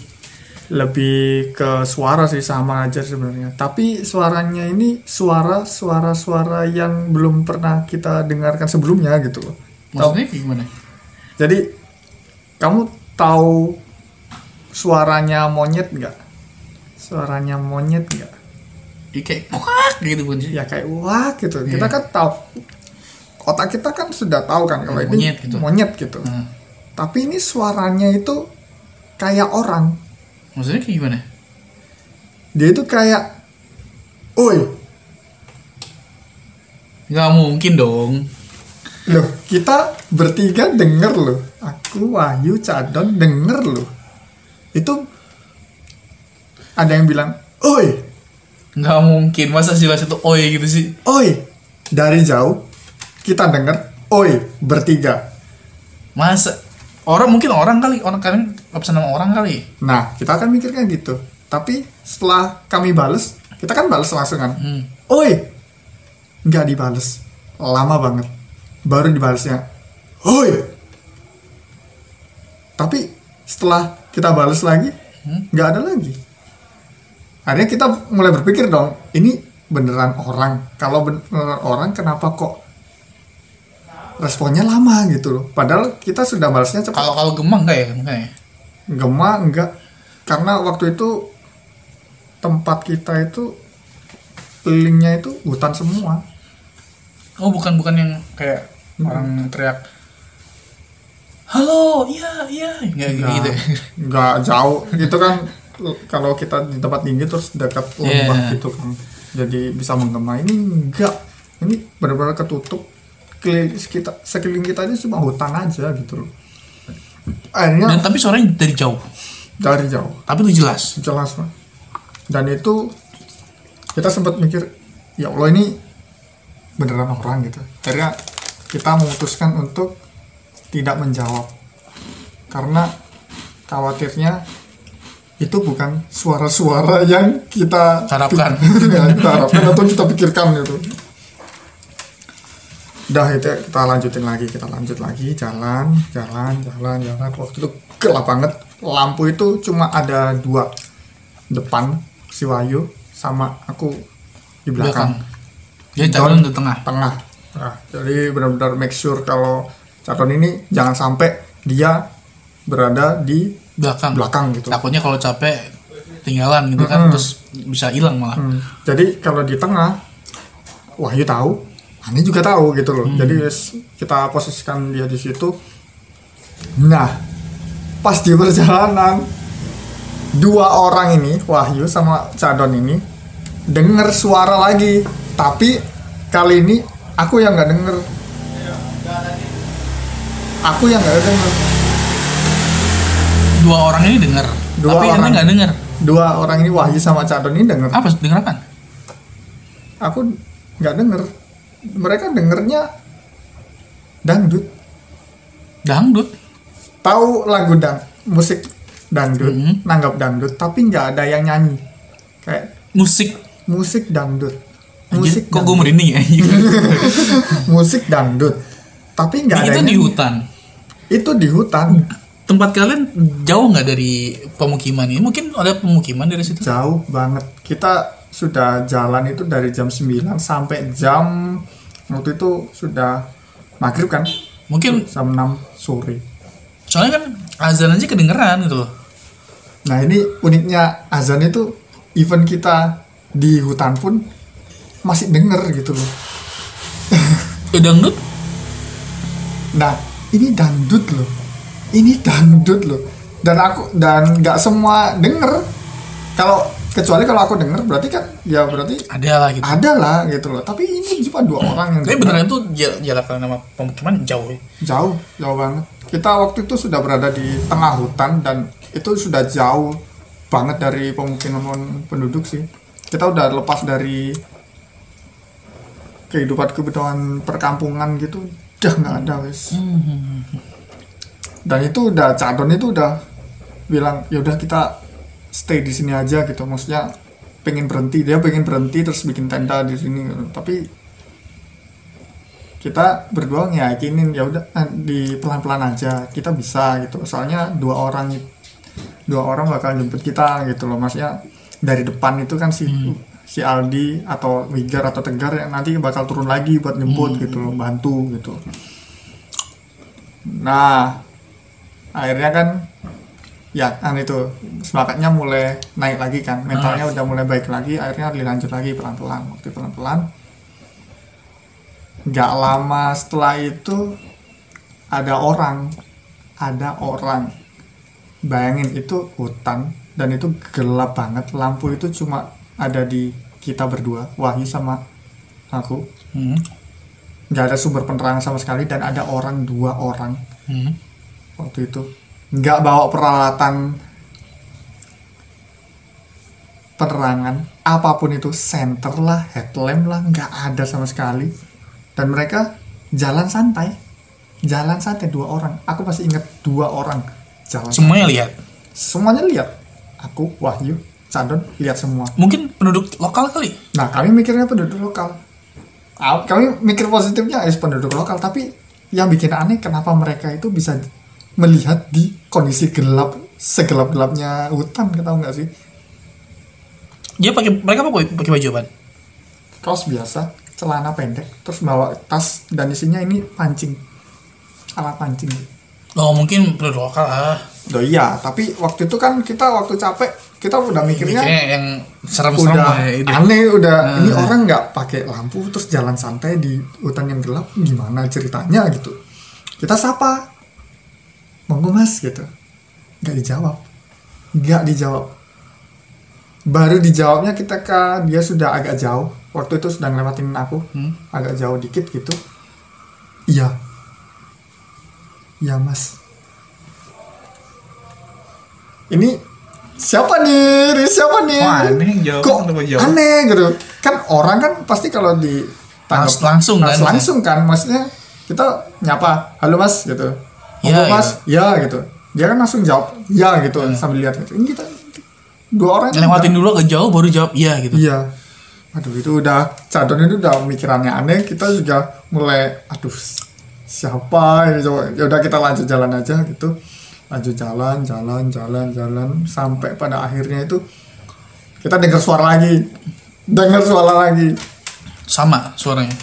lebih ke suara sih sama aja sebenarnya tapi suaranya ini suara suara suara yang belum pernah kita dengarkan sebelumnya gitu loh Maksudnya kayak gimana? jadi kamu tahu suaranya monyet nggak suaranya monyet nggak Ya, kayak kuak gitu sih? ya kayak wah gitu kita Iya. kan tahu otak kita kan sudah tahu kan kalau ini Monyet gitu. monyet gitu Hmm. tapi ini suaranya itu kayak orang Maksudnya kayak gimana? dia itu kayak oi Gak mungkin dong. loh kita bertiga denger loh aku Wahyu Cadon denger loh itu ada yang bilang oi Gak mungkin. Masa jelas itu oi gitu sih? oi dari jauh kita denger oi bertiga Masa orang mungkin orang kali orang kalian absen sama orang kali. Nah, kita akan mikirnya gitu. Tapi setelah kami bales, kita kan bales langsung kan. Hmm. Oi, nggak dibales. Lama banget. Baru dibalesnya. Oi. Tapi setelah kita bales lagi, Hmm. nggak ada lagi. Akhirnya kita mulai berpikir dong, ini beneran orang. Kalau beneran orang, kenapa kok responnya lama gitu loh? Padahal kita sudah balasnya cepat. Kalau kalau gemang enggak ya? Enggak ya? Gema enggak karena waktu itu tempat kita itu kelilingnya itu hutan semua Oh bukan bukan yang kayak orang teriak Halo, iya, iya, nggak Nggak, gitu. ya? nggak jauh itu kan kalau kita di tempat tinggi terus dekat lembah Iya. gitu kan jadi bisa menggema ini enggak ini benar-benar ketutup keliling kita sekeliling kita ini cuma hutan aja gitu loh akhirnya Dan tapi suaranya dari jauh, dari jauh tapi itu jelas. jelas Pak. dan itu kita sempat mikir ya Allah ini beneran orang gitu akhirnya kita memutuskan untuk tidak menjawab karena khawatirnya itu bukan suara-suara yang kita Harapkan. ya, kita harapkan atau kita pikirkan gitu udah itu ya, kita lanjutin lagi kita lanjut lagi. Jalan jalan jalan jalan. Waktu itu gelap banget. Lampu itu cuma ada dua. Depan si Wahyu sama aku di belakang, Belakang. Dia calon di tengah. tengah. Nah, jadi benar-benar make sure kalau Caton ini jangan sampai dia berada di Belakang. belakang gitu. Takutnya kalau capek tinggalan gitu kan, terus bisa hilang malah. Hmm, Jadi kalau di tengah, Wahyu tahu, Ani juga tahu gitu loh. Jadi wes, kita posisikan dia di situ. Nah, pas di perjalanan, dua orang ini, Wahyu sama Cadon ini, denger suara lagi. Tapi kali ini aku yang nggak denger. Aku yang nggak denger. Dua orang ini dengar, Dua tapi orang. nggak dengar. Dua orang ini Wahyu sama Cadon ini denger. Apa? Dengar apa? aku nggak denger mereka dengernya dangdut Dangdut. tahu lagu dang musik dangdut Mhm. nanggap dangdut tapi nggak ada yang nyanyi kayak Musik. musik dangdut Musik musik kok gue merinding ya? musik dangdut tapi nggak ada itu yang di nyanyi. hutan. itu di hutan Tempat kalian jauh nggak dari pemukiman ini? Mungkin ada pemukiman dari situ. jauh banget kita sudah jalan itu dari jam 9 sampai jam waktu itu sudah maghrib kan Mungkin jam 6 sore soalnya kan azan aja kedengeran gitu loh. Nah ini uniknya azan itu event kita di hutan pun masih denger gitu loh. Dangdut? Nah ini dangdut loh, ini dangdut loh. Dan aku dan nggak semua denger. Kalau kecuali kalau aku denger berarti kan ya berarti Ada lah gitu. ada lah gitu loh. Tapi ini cuma dua orang yang Tapi beneran itu ja- jarak sama pemukiman jauh ya. jauh jauh banget. Kita waktu itu sudah berada di tengah hutan dan itu sudah jauh banget dari pemukiman penduduk sih. Kita udah lepas dari kehidupan kebutuhan perkampungan gitu udah nggak ada wes dan itu udah cadon itu udah bilang ya udah kita stay di sini aja gitu. Maksudnya pengen berhenti. Dia pengen berhenti terus bikin tenda di sini gitu. tapi kita berdua ngeyakinin ya udah eh, di pelan-pelan aja. Kita bisa gitu. Soalnya dua orang dua orang bakal jemput kita gitu loh. Maksudnya dari depan itu kan si si Aldi atau Wigar atau Tegar yang nanti bakal turun lagi buat jemput gitu loh bantu gitu. Nah akhirnya kan ya kan itu. Semangatnya mulai naik lagi kan. Mentalnya udah mulai baik lagi akhirnya dilanjut lagi pelan-pelan. Waktu pelan-pelan nggak lama setelah itu ada orang ada orang. Bayangin itu hutan dan itu gelap banget. Lampu itu cuma ada di kita berdua Wahyu sama aku. Hmm. nggak ada sumber penerangan sama sekali dan ada orang dua orang. Hmm. waktu itu nggak bawa peralatan penerangan apa pun itu senter lah headlamp lah nggak ada sama sekali. Dan mereka jalan santai. Jalan santai dua orang. Aku masih ingat dua orang jalan Semuanya lihat. semuanya lihat. Aku Wahyu Cadon lihat semua. Mungkin penduduk lokal kali. nah kami mikirnya penduduk lokal. Ah, kami mikir positifnya es penduduk lokal. Tapi yang bikin aneh kenapa mereka itu bisa melihat di kondisi gelap segelap gelapnya hutan kita tahu nggak sih? Dia pakai mereka apa pakai baju apa? kaos biasa celana pendek terus bawa tas dan isinya ini pancing. Alat pancing. Oh mungkin penduduk lokal lah. Loh iya, tapi waktu itu kan kita waktu capek kita udah mikirnya Mikirnya yang serem-serem udah ya itu. aneh udah ini orang nggak pakai lampu terus jalan santai di hutan yang gelap gimana ceritanya gitu. Kita sapa monggo mas gitu. Nggak dijawab. Nggak dijawab. Baru dijawabnya ketika dia sudah agak jauh. Waktu itu sedang lewatin aku. Hmm. agak jauh dikit gitu. Iya. Iya mas. Ini siapa nih? Ini siapa nih? Wah, aneh jawab kok jawab? aneh gitu. Kan orang kan pasti kalau di Langs- langsung kan? langsung kan maksudnya kita nyapa halo mas gitu Ya, mas ya gitu dia kan langsung jawab ya gitu sambil lihat gitu ini kita dua orang kan Ngelewatin dulu agak jauh baru jawab iya gitu. Iya. Aduh itu udah Cadon itu udah mikirannya aneh. Kita juga mulai aduh siapa ini coba. Ya udah kita lanjut jalan aja gitu. Lanjut jalan, jalan, jalan, jalan sampai pada akhirnya itu kita dengar suara lagi. Dengar suara lagi. Sama suaranya.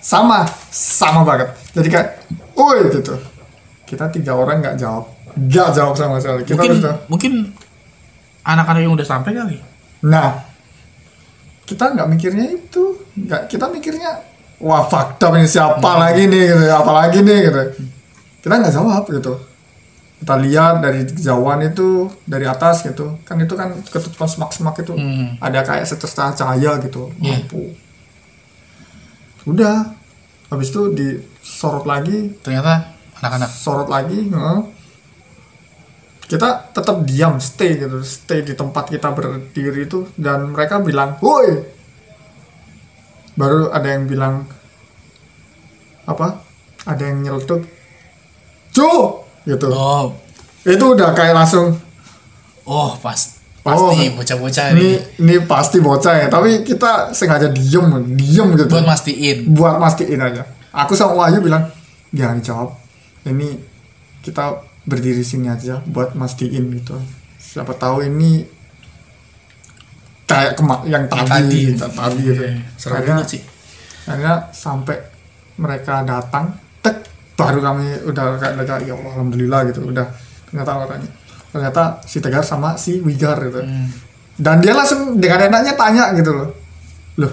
Sama, sama banget. Jadi kayak, "Woi" gitu. Kita tiga orang nggak jawab. Nggak jawab sama sekali. Kita Mungkin udah mungkin anak-anak yang udah sampai kali. Nah, kita nggak mikirnya itu, nggak kita mikirnya wah fakta ini siapa lagi nih gitu, apa lagi nih gitu. Kita nggak jawab gitu. Kita lihat dari kejauhan itu dari atas gitu, kan itu kan ketutupan semak-semak itu Hmm. ada kayak secercah cahaya gitu, Iya. lampu. Udah, habis itu disorot lagi, Ternyata anak-anak. sorot lagi heeh. kita tetap diam stay gitu stay di tempat kita berdiri itu dan mereka bilang woi! Baru ada yang bilang apa? Ada yang nyeletuk Jo! Gitu. Oh, itu udah kayak langsung oh pas pasti Oh. bocah-bocah ini ini. pasti bocah ya tapi kita sengaja diem diem gitu. Buat mastiin. buat mastiin aja. Aku sama Wahyu bilang jangan jawab ini kita berdiri sini aja buat mastiin gitu. Siapa tahu ini kayak kema yang tadi tadi. gitu, tadi gitu Serem banget sih. akhirnya sampai mereka datang tek baru kami udah kayak ya Allah alhamdulillah gitu. Udah ternyata orangnya ternyata si Tegar sama si Wigar gitu. Hmm. dan dia langsung dengan enaknya tanya gitu loh. Loh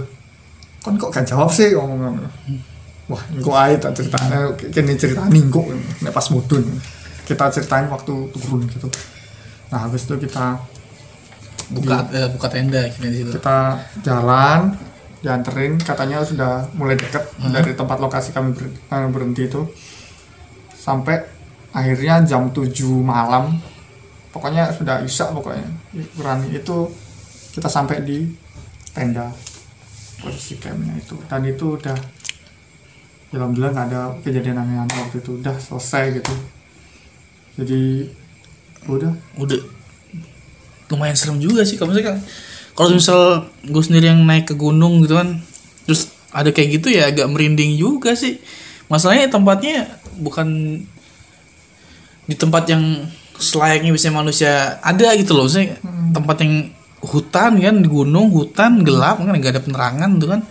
kon kok gak jawab sih? Ngomong wah engko ae tak ceritanya kene ceritanya engko nek pas mudun. Kita ceritain waktu turun gitu. Nah habis itu kita Buka eh, buka tenda kita di situ. kita jalan dianterin katanya sudah mulai dekat dari tempat lokasi kami ber- eh, berhenti itu. Sampai akhirnya jam 7 malam pokoknya sudah isak pokoknya. Berani itu kita sampai di tenda posisi campnya itu. Dan itu udah ya alhamdulillah nggak ada kejadian aneh-aneh waktu itu. Udah selesai gitu. Jadi udah. Udah. Lumayan serem juga sih kalau misalkan kalau misal gue sendiri yang naik ke gunung gitu kan terus ada kayak gitu ya agak merinding juga sih. Masalahnya tempatnya bukan di tempat yang selayaknya bisa manusia ada gitu loh. Saya tempat yang hutan kan di gunung hutan gelap kan nggak ada penerangan tuh kan.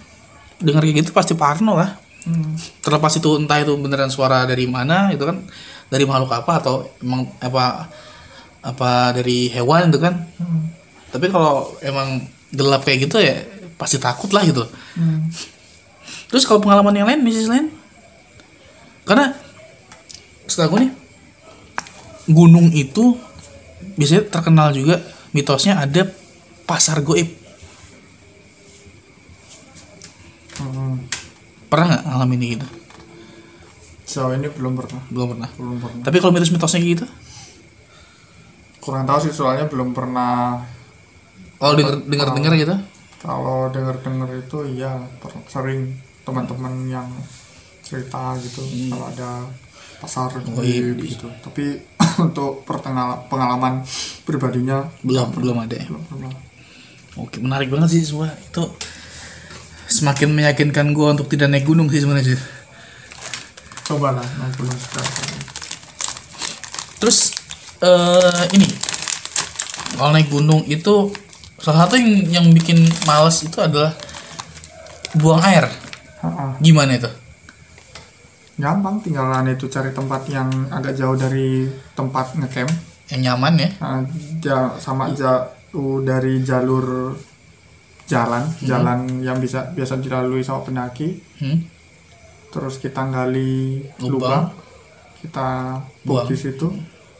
Dengar kayak gitu pasti parno lah terlepas itu entah itu beneran suara dari mana itu kan dari makhluk apa atau emang apa apa dari hewan itu kan tapi kalau emang gelap kayak gitu ya pasti takut lah gitu Hmm. terus kalau pengalaman yang lain bisnis lain karena setahu aku nih gunung itu biasanya terkenal juga mitosnya ada pasar goib Hmm. Pernah nggak ngalamin ini gitu? Sejauh ini belum pernah. Belum pernah. Belum pernah. Tapi kalau mitos-mitosnya gitu? Kurang tahu sih soalnya belum pernah. Kalau denger dengar dengar gitu? kalau dengar dengar itu iya per- sering teman-teman yang cerita gitu kalau ada pasar Oh, iya. gitu. Tapi untuk pengalaman pribadinya belum belum ada ya? belum pernah. Oke menarik banget sih semua. Itu semakin meyakinkan gua untuk tidak naik gunung sih sebenarnya sih coba lah naik gunung sekali Terus eh ini kalau naik gunung itu salah satu yang yang bikin males itu adalah buang air. Ha-ha. Gimana itu? gampang tinggalan itu cari tempat yang agak jauh dari tempat ngecamp yang nyaman ya ja- sama jauh dari jalur jalan jalan yang bisa biasa dilalui sama pendaki. Hmm? terus kita gali Lubang. lubang kita Buang. di situ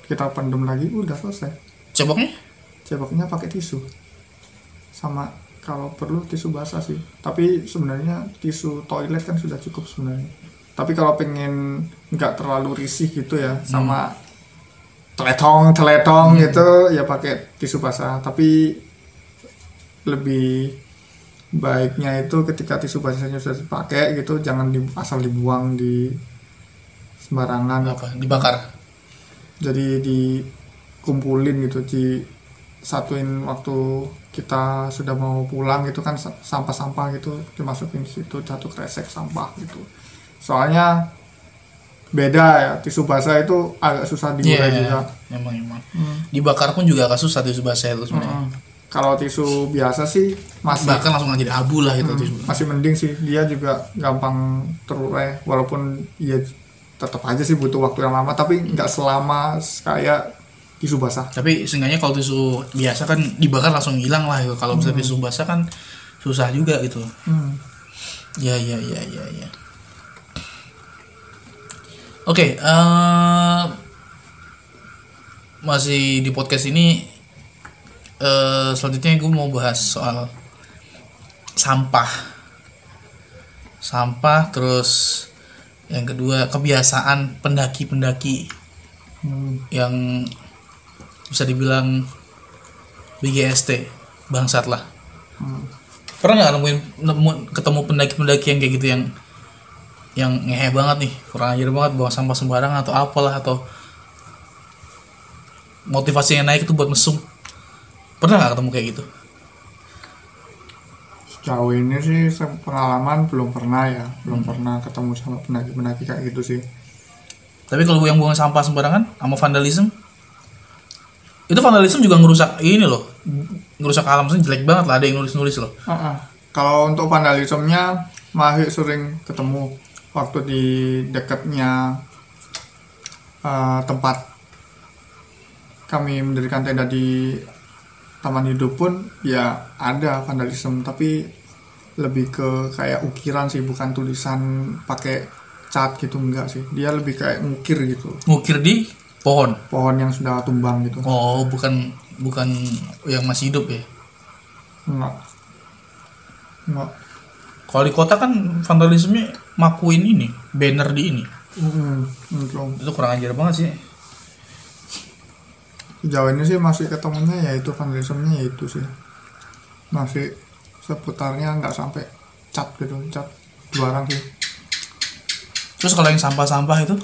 kita pendem lagi udah selesai. Ceboknya? Ceboknya pakai tisu. Sama kalau perlu tisu basah sih. Tapi sebenarnya tisu toilet kan sudah cukup sebenarnya. Tapi kalau pengen nggak terlalu risih gitu ya sama teletong teletong gitu ya pakai tisu basah. Tapi lebih baiknya itu ketika tisu basahnya sudah dipakai gitu jangan di, asal dibuang di sembarangan. Apa? Dibakar? Jadi dikumpulin gitu di satuin waktu kita sudah mau pulang gitu kan sa- sampah-sampah gitu dimasukin di situ satu kresek sampah gitu. Soalnya beda ya tisu basah itu agak susah diurai Iya, juga. emang emang. Hmm. dibakar pun juga agak susah tisu basah itu sebenarnya. Mm. Kalau tisu biasa sih masih bahkan langsung jadi abu lah gitu tisu. masih mending sih. Dia juga gampang terurai walaupun ya tetap aja sih butuh waktu yang lama tapi nggak selama kayak tisu basah. Tapi seenggaknya kalau tisu biasa kan dibakar langsung hilang lah gitu. Kalau misalnya tisu basah kan susah juga gitu. Hmm. ya ya ya ya ya. Oke eh, masih di podcast ini eh selanjutnya gue mau bahas soal sampah sampah terus yang kedua kebiasaan pendaki-pendaki Hmm. yang bisa dibilang BGST bangsat lah Hmm. pernah nggak nemuin nemu ketemu pendaki-pendaki yang kayak gitu yang yang ngehe banget nih kurang ajar banget bawa sampah sembarangan atau apalah atau motivasinya naik itu buat mesum pernah nggak ketemu kayak gitu? Sejauh ini sih pengalaman belum pernah ya, belum pernah ketemu sama pendaki-pendaki kayak gitu sih. tapi kalau yang buang sampah sembarangan sama vandalisme itu vandalisme juga ngerusak ini loh. Ngerusak alam sih jelek banget lah ada yang nulis-nulis loh. Ah, ah. Kalau untuk vandalismenya masih sering ketemu waktu di dekatnya eh, tempat kami mendirikan tenda di Taman Hidup pun ya ada vandalisme tapi lebih ke kayak ukiran sih bukan tulisan pakai cat gitu enggak sih. Dia lebih kayak ngukir gitu. Ngukir di pohon? Pohon yang sudah tumbang gitu. Oh bukan bukan yang masih hidup ya? Enggak. Enggak. Kalau di kota kan vandalisme makuin ini, banner di ini. Hmm, belum. Itu kurang ajar banget sih. Sejauh ini sih masih ketemunya ya itu vandalismenya ya itu sih. Masih seputarnya nggak sampai cat gitu cat barang sih. Terus kalau yang sampah-sampah itu,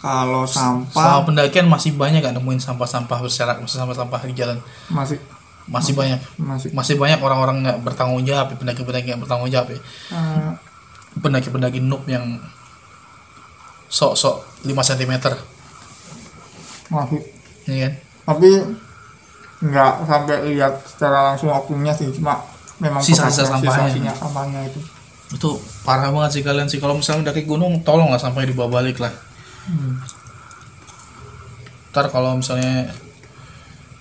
kalau sampah selama pendakian masih banyak kan nemuin sampah-sampah berserakan, sampah-sampah di jalan. masih. Masih banyak. masih. Masih banyak orang-orang nggak bertanggung jawab, pendaki-pendaki nggak bertanggung jawab ya. eh, Pendaki-pendaki noob yang sok-sok 5 cm, masih ya kan? tapi nggak sampai lihat secara langsung oknumnya sih cuma memang Sisa-sisa sampahnya. sampahnya itu Itu parah banget sih kalian sih. Kalau misalnya mendaki gunung, tolong lah sampai dibawa balik lah. Hmm. ntar kalau misalnya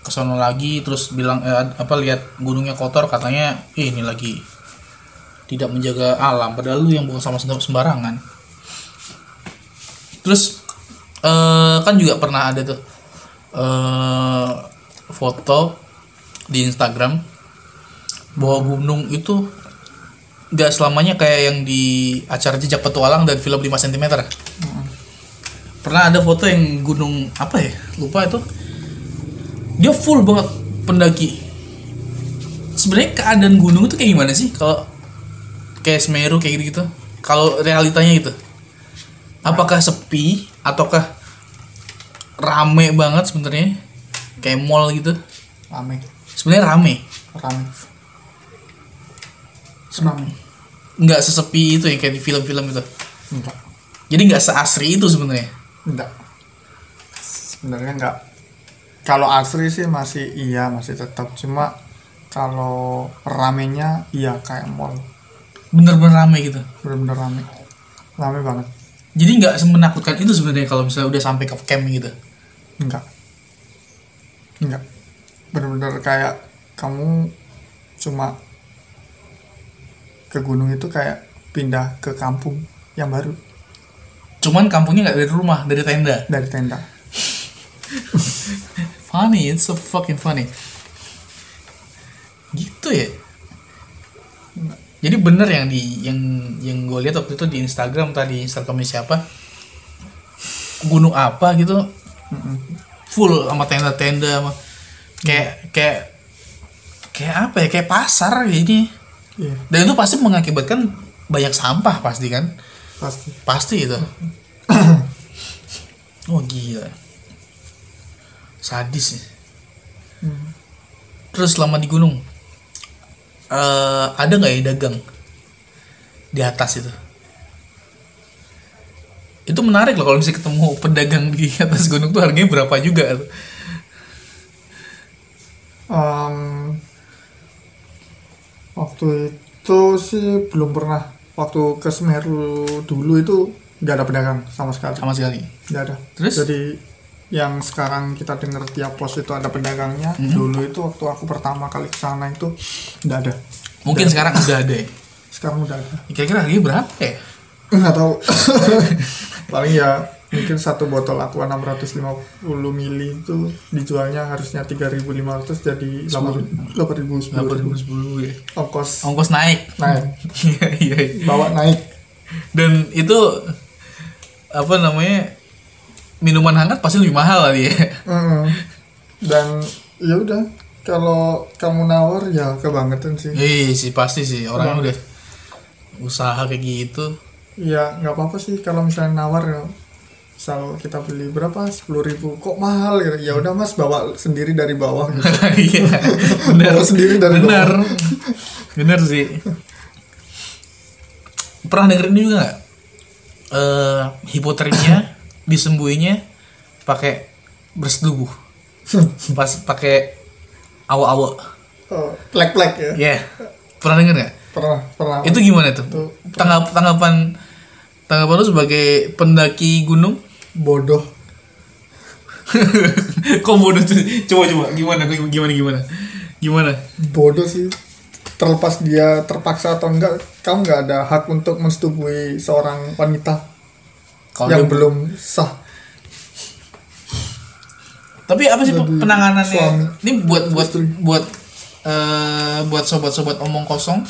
ke sono lagi terus bilang eh, apa lihat gunungnya kotor katanya "Ih, ini lagi tidak menjaga alam padahal lu yang bukan sama sembarangan terus eh, kan juga pernah ada tuh. Eh, foto di Instagram bahwa gunung itu nggak selamanya kayak yang di acara jejak petualang dan film 5 cm pernah ada foto yang gunung apa ya? Lupa itu. Dia full banget pendaki. Sebenarnya keadaan gunung itu kayak gimana sih? Kalau kayak Semeru kayak gitu kalau realitanya gitu. Apakah sepi ataukah rame banget sebenarnya? Kayak mall gitu? Rame. Sebenarnya rame. Rame. Rame. Nggak sesepi itu ya kayak di film-film itu enggak jadi nggak seasri itu sebenarnya? Enggak sebenarnya enggak kalau asri sih masih iya masih tetap. Cuma kalau ramenya iya kayak mall. Bener-bener rame gitu? Bener-bener rame. Rame banget Jadi nggak semenakutkan itu sebenarnya kalau misalnya udah sampai ke camp gitu. enggak enggak benar-benar kayak kamu cuma ke gunung itu kayak pindah ke kampung yang baru Cuman kampungnya nggak dari rumah, dari tenda. dari tenda Funny, it's so fucking funny. Gitu ya. Jadi bener yang di yang yang gue lihat waktu itu di Instagram tadi Instagramnya siapa? Gunung apa gitu. Full sama tenda-tenda sama kayak kayak kayak apa ya? Kayak pasar ini. Iya. Dan itu pasti mengakibatkan banyak sampah pasti kan? Pasti. Pasti itu. Oh gila. Sadis ya. Terus selama di gunung eh ada nggak ya dagang? Di atas itu. Itu menarik loh kalau misalnya ketemu pedagang di atas gunung tuh harganya berapa juga Em, waktu itu sih belum pernah. Waktu ke Semeru dulu itu nggak ada pedagang sama sekali. Sama sekali. Nggak ada. Terus? jadi yang sekarang kita dengar tiap pos itu ada pedagangnya Hmm. dulu itu waktu aku pertama kali ke sana itu nggak ada. Mungkin sekarang udah ada ya? Sekarang udah ada. Kira-kira harganya berapa ya? Nggak tahu. Paling ya mungkin satu botol aqua 650 mili itu dijualnya harusnya 3.500 jadi 8.000 10.000 8000 ya? Ongkos. Ongkos naik. Naik. Iya iya. Bawa naik. Dan itu apa namanya minuman hangat pasti lebih mahal kali ya. Mm. dan ya udah kalau kamu nawar ya kebangetan sih. Iya sih pasti sih. Orang udah usaha kayak gitu. Ya nggak apa-apa sih kalau misalnya nawar ya. Misal kita beli berapa? Sepuluh ribu. Kok mahal gitu? Ya udah mas bawa sendiri dari bawah gitu. Iya benar Bawa sendiri dari benar benar sih. Pernah dengerin juga nggak? Eh hipotermia disembuhinya pakai bersetubuh pas pakai awa-awa. Oh, plek-plek ya? Ya pernah denger nggak? Pernah pernah. Itu gimana tuh? Itu tanggap tanggapan tanggapan lu sebagai pendaki gunung? Bodoh. Kok bodoh tuh? Coba coba. Gimana? Gimana gimana gimana? Bodoh sih. Terlepas dia terpaksa atau enggak kamu nggak ada hak untuk mensetubui seorang wanita kalau yang dia- belum sah. Tapi apa sih penanganannya? suami, ini buat buat buat eh buat sobat-sobat omong kosong.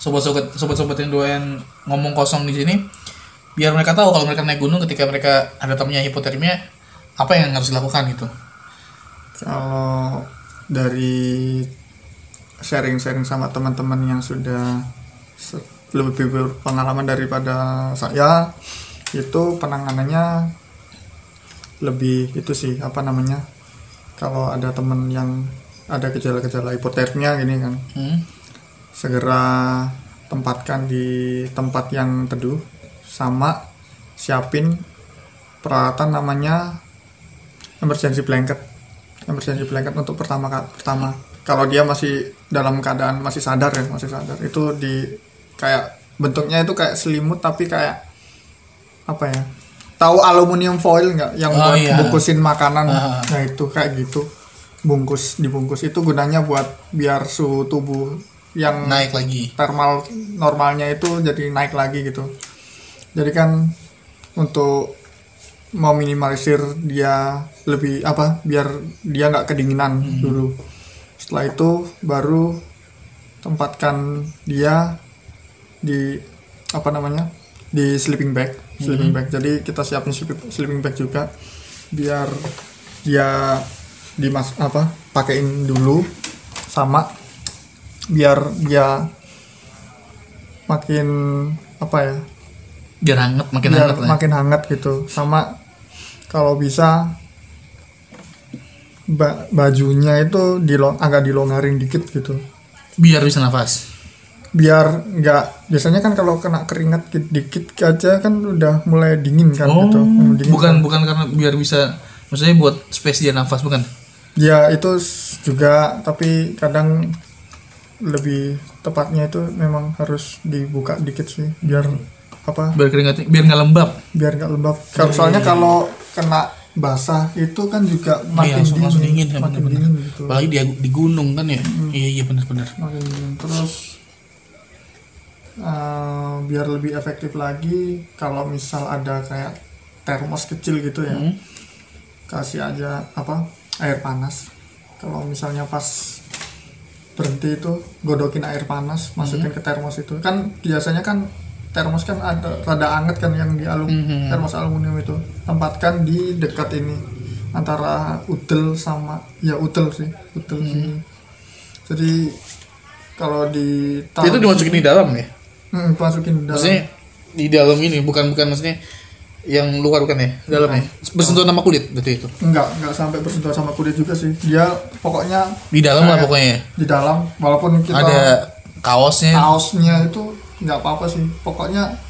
Sobat-sobat sobat-sobat yang doyan ngomong kosong di sini. Biar mereka tahu kalau mereka naik gunung ketika mereka ada temennya hipotermia apa yang harus dilakukan gitu. Kalau dari sharing-sharing sama teman-teman yang sudah lebih berpengalaman daripada saya itu penanganannya lebih itu sih apa namanya kalau ada teman yang ada gejala-gejala hipotermia gini kan. Hmm? segera tempatkan di tempat yang teduh sama siapin peralatan namanya emergency blanket. Emergency blanket untuk pertama pertama. Kalau dia masih dalam keadaan masih sadar ya masih sadar. Itu di kayak bentuknya itu kayak selimut tapi kayak apa ya tahu aluminium foil nggak yang Oh, buat iya. bungkusin makanan? Ah. nah itu kayak gitu. Bungkus dibungkus itu gunanya buat biar suhu tubuh yang naik lagi. thermal normalnya itu jadi naik lagi gitu. Jadi kan untuk meminimalisir dia lebih apa biar dia nggak kedinginan dulu. Setelah itu baru tempatkan dia di apa namanya di sleeping bag sleeping bag. Jadi kita siapin sleeping, bag juga biar dia dimas apa pakein dulu sama biar dia makin apa ya biar hangat makin biar hangat lah makin hangat gitu. Sama kalau bisa ba- bajunya itu dilong agak dilonggarin dikit gitu. Biar bisa nafas biar nggak biasanya kan kalau kena keringat dikit, aja kan udah mulai dingin kan oh gitu Hmm, dingin bukan kan. bukan karena biar bisa maksudnya buat space dia nafas bukan ya itu juga tapi kadang lebih tepatnya itu memang harus dibuka dikit sih biar apa biar keringatnya biar nggak lembab biar nggak lembab. Kalau soalnya kalau kena basah itu kan juga Iya, makin langsung, dingin, langsung dingin ya makin bener-bener. dingin gitu. apalagi di, di gunung kan ya iya iya benar-benar. Terus eh, biar lebih efektif lagi kalau misal ada kayak termos kecil gitu ya. Hmm. Kasih aja apa? air panas. Kalau misalnya pas berhenti itu godokin air panas, masukin ke termos itu. Kan biasanya kan termos kan ada rada anget kan yang di alum Mhm. termos aluminium itu. Tempatkan di dekat ini antara udel sama ya udel sih, udel sih. Jadi kalau di itu dimasukin di dalam ya Hmm, masukin dalam. maksudnya di dalam ini bukan bukan maksudnya yang luar bukan ya? Dalam ya? Bersentuhan sama kulit berarti itu? Enggak enggak sampai bersentuhan sama kulit juga sih. Dia pokoknya di dalam lah pokoknya ya. di dalam walaupun kita ada kaosnya. kaosnya itu nggak apa-apa sih. Pokoknya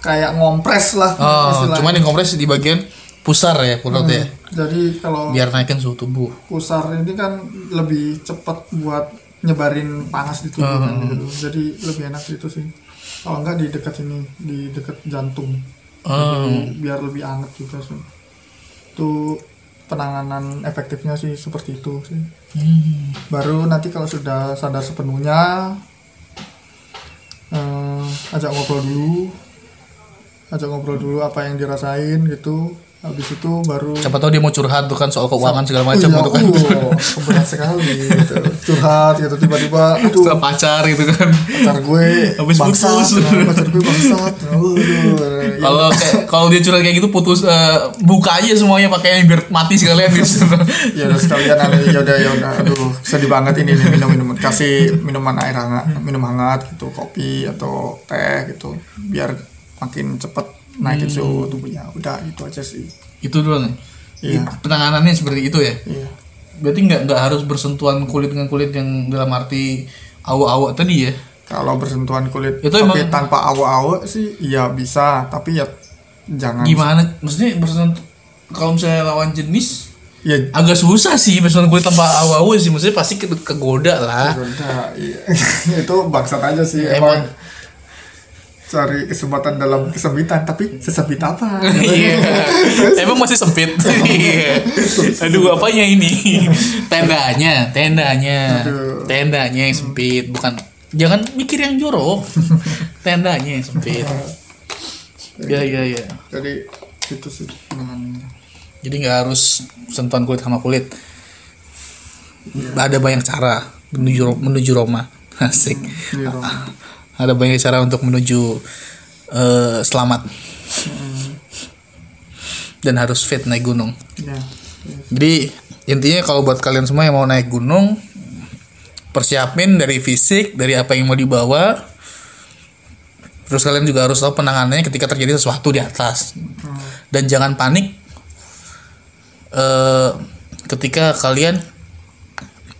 kayak ngompres lah oh istilahnya. cuman yang kompres di bagian pusar ya perut ya? jadi kalau biar naikin suhu tubuh. pusar ini kan lebih cepat buat nyebarin panas di tubuh kan, Hmm. gitu. jadi lebih enak itu sih. Kalau enggak di dekat ini di dekat jantung. Oh. Jadi biar lebih hangat juga sih. Itu penanganan efektifnya sih seperti itu sih. Hmm. baru nanti kalau sudah sadar sepenuhnya eh, ajak ngobrol dulu. Ajak ngobrol dulu apa yang dirasain gitu habis itu baru siapa tahu dia mau curhat tuh kan soal keuangan segala macam iya, gitu kan. uh, sekali gitu. curhat gitu tiba-tiba aduh. Setelah pacar gitu kan. Pacar gue Habis bangsat putus. nah, pacar gue bangsat? Kalau kayak kalau dia curhat kayak gitu putus eh, buka aja semuanya pakai biar mati sekalian gitu ya udah sekalian ada ya udah ya udah. Aduh sedih banget ini nih minum minum kasih minuman air hangat minum hangat gitu kopi atau teh gitu biar makin cepet naikin suhu tubuhnya udah itu aja sih. Itu doang Iya. penanganannya seperti itu ya? Iya. Berarti nggak nggak harus bersentuhan kulit dengan kulit yang dalam arti awak-awak tadi ya? Kalau bersentuhan kulit Itu tapi emang- tanpa awak-awak sih ya bisa. Tapi ya jangan gimana? Maksudnya bersentuh kalau misalnya lawan jenis ya. agak susah sih bersentuhan kulit tanpa awak-awak sih. Maksudnya pasti ke kegoda lah. Udah iya. itu bangsat aja sih Emang. emang cari kesempatan dalam kesempitan tapi sesempit apa Iya. Emang masih sempit. Iya. Aduh, apanya ini? Tendanya, tendanya. Aduh. Tendanya yang sempit, bukan jangan mikir yang jorok. Tendanya yang sempit. Ya, ya, ya. jadi itu sih. Jadi nggak harus sentuhan kulit sama kulit. Ada banyak cara menuju menuju Roma. Asik. Roma. Ada banyak cara untuk menuju eh, selamat. Dan harus fit naik gunung. ya Jadi intinya kalau buat kalian semua yang mau naik gunung, persiapin dari fisik, dari apa yang mau dibawa. Terus kalian juga harus tahu penanganannya ketika terjadi sesuatu di atas. Dan jangan panik eh ketika kalian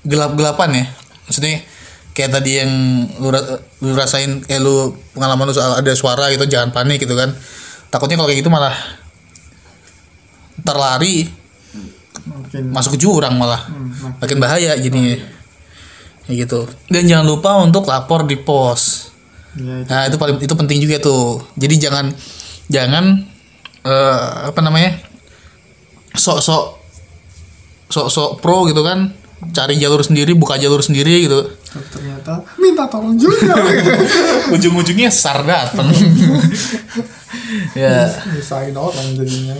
gelap-gelapan ya. Maksudnya kayak tadi yang lu, lu rasain kayak lu pengalaman lu soal ada suara gitu jangan panik gitu kan. Takutnya kalau kayak gitu malah terlari mungkin masuk ke jurang malah. Hmm, makin bahaya jadinya. Kayak gitu. Dan jangan lupa untuk lapor di pos. Ya itu nah itu paling itu penting juga tuh. Jadi jangan jangan eh, apa namanya sok-sok sok-sok pro gitu kan. Cari jalur sendiri buka jalur sendiri gitu ternyata minta tolong juga. Ujung-ujungnya sar dateng. Ya. Misahin orang jadinya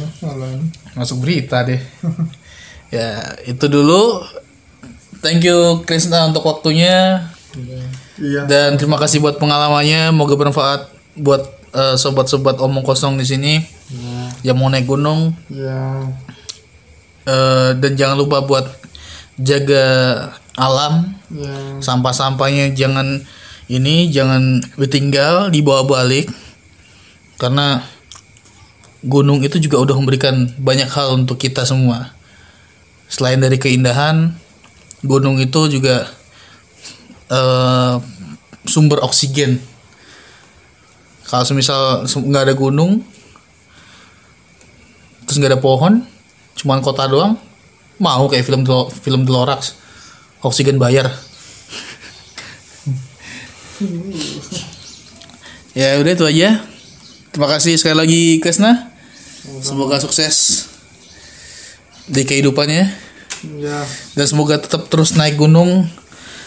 masuk berita deh. Ya itu dulu. Thank you Krisna untuk waktunya. Iya. Dan terima kasih buat pengalamannya, moga bermanfaat buat eh, sobat-sobat omong kosong di sini. Ya yang mau naik gunung. ya Eh, dan jangan lupa buat jaga alam, ya sampah-sampahnya jangan ini jangan ditinggal, dibawa balik karena gunung itu juga udah memberikan banyak hal untuk kita semua. Selain dari keindahan, gunung itu juga eh, sumber oksigen. Kalau semisal sem- nggak ada gunung, terus nggak ada pohon, cuman kota doang, mau kayak film film The Lorax, oksigen bayar. ya udah itu aja. terima kasih sekali lagi Kresna semoga sukses di kehidupannya ya dan semoga tetap terus naik gunung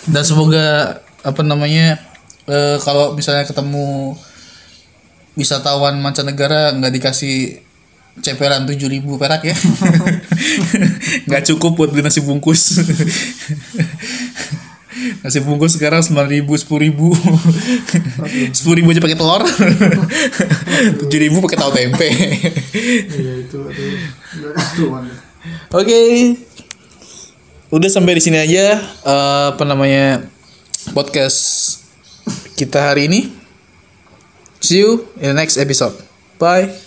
dan semoga apa namanya eh, kalau misalnya ketemu wisatawan mancanegara nggak dikasih ceperan 7000 perak ya nggak cukup buat beli nasi bungkus nasi bungkus sekarang 9000 10000 10000 aja pakai telur 7000 pakai tahu tempe iya itu Oke. Udah sampai di sini aja eh, apa namanya podcast kita hari ini. See you in the next episode. Bye.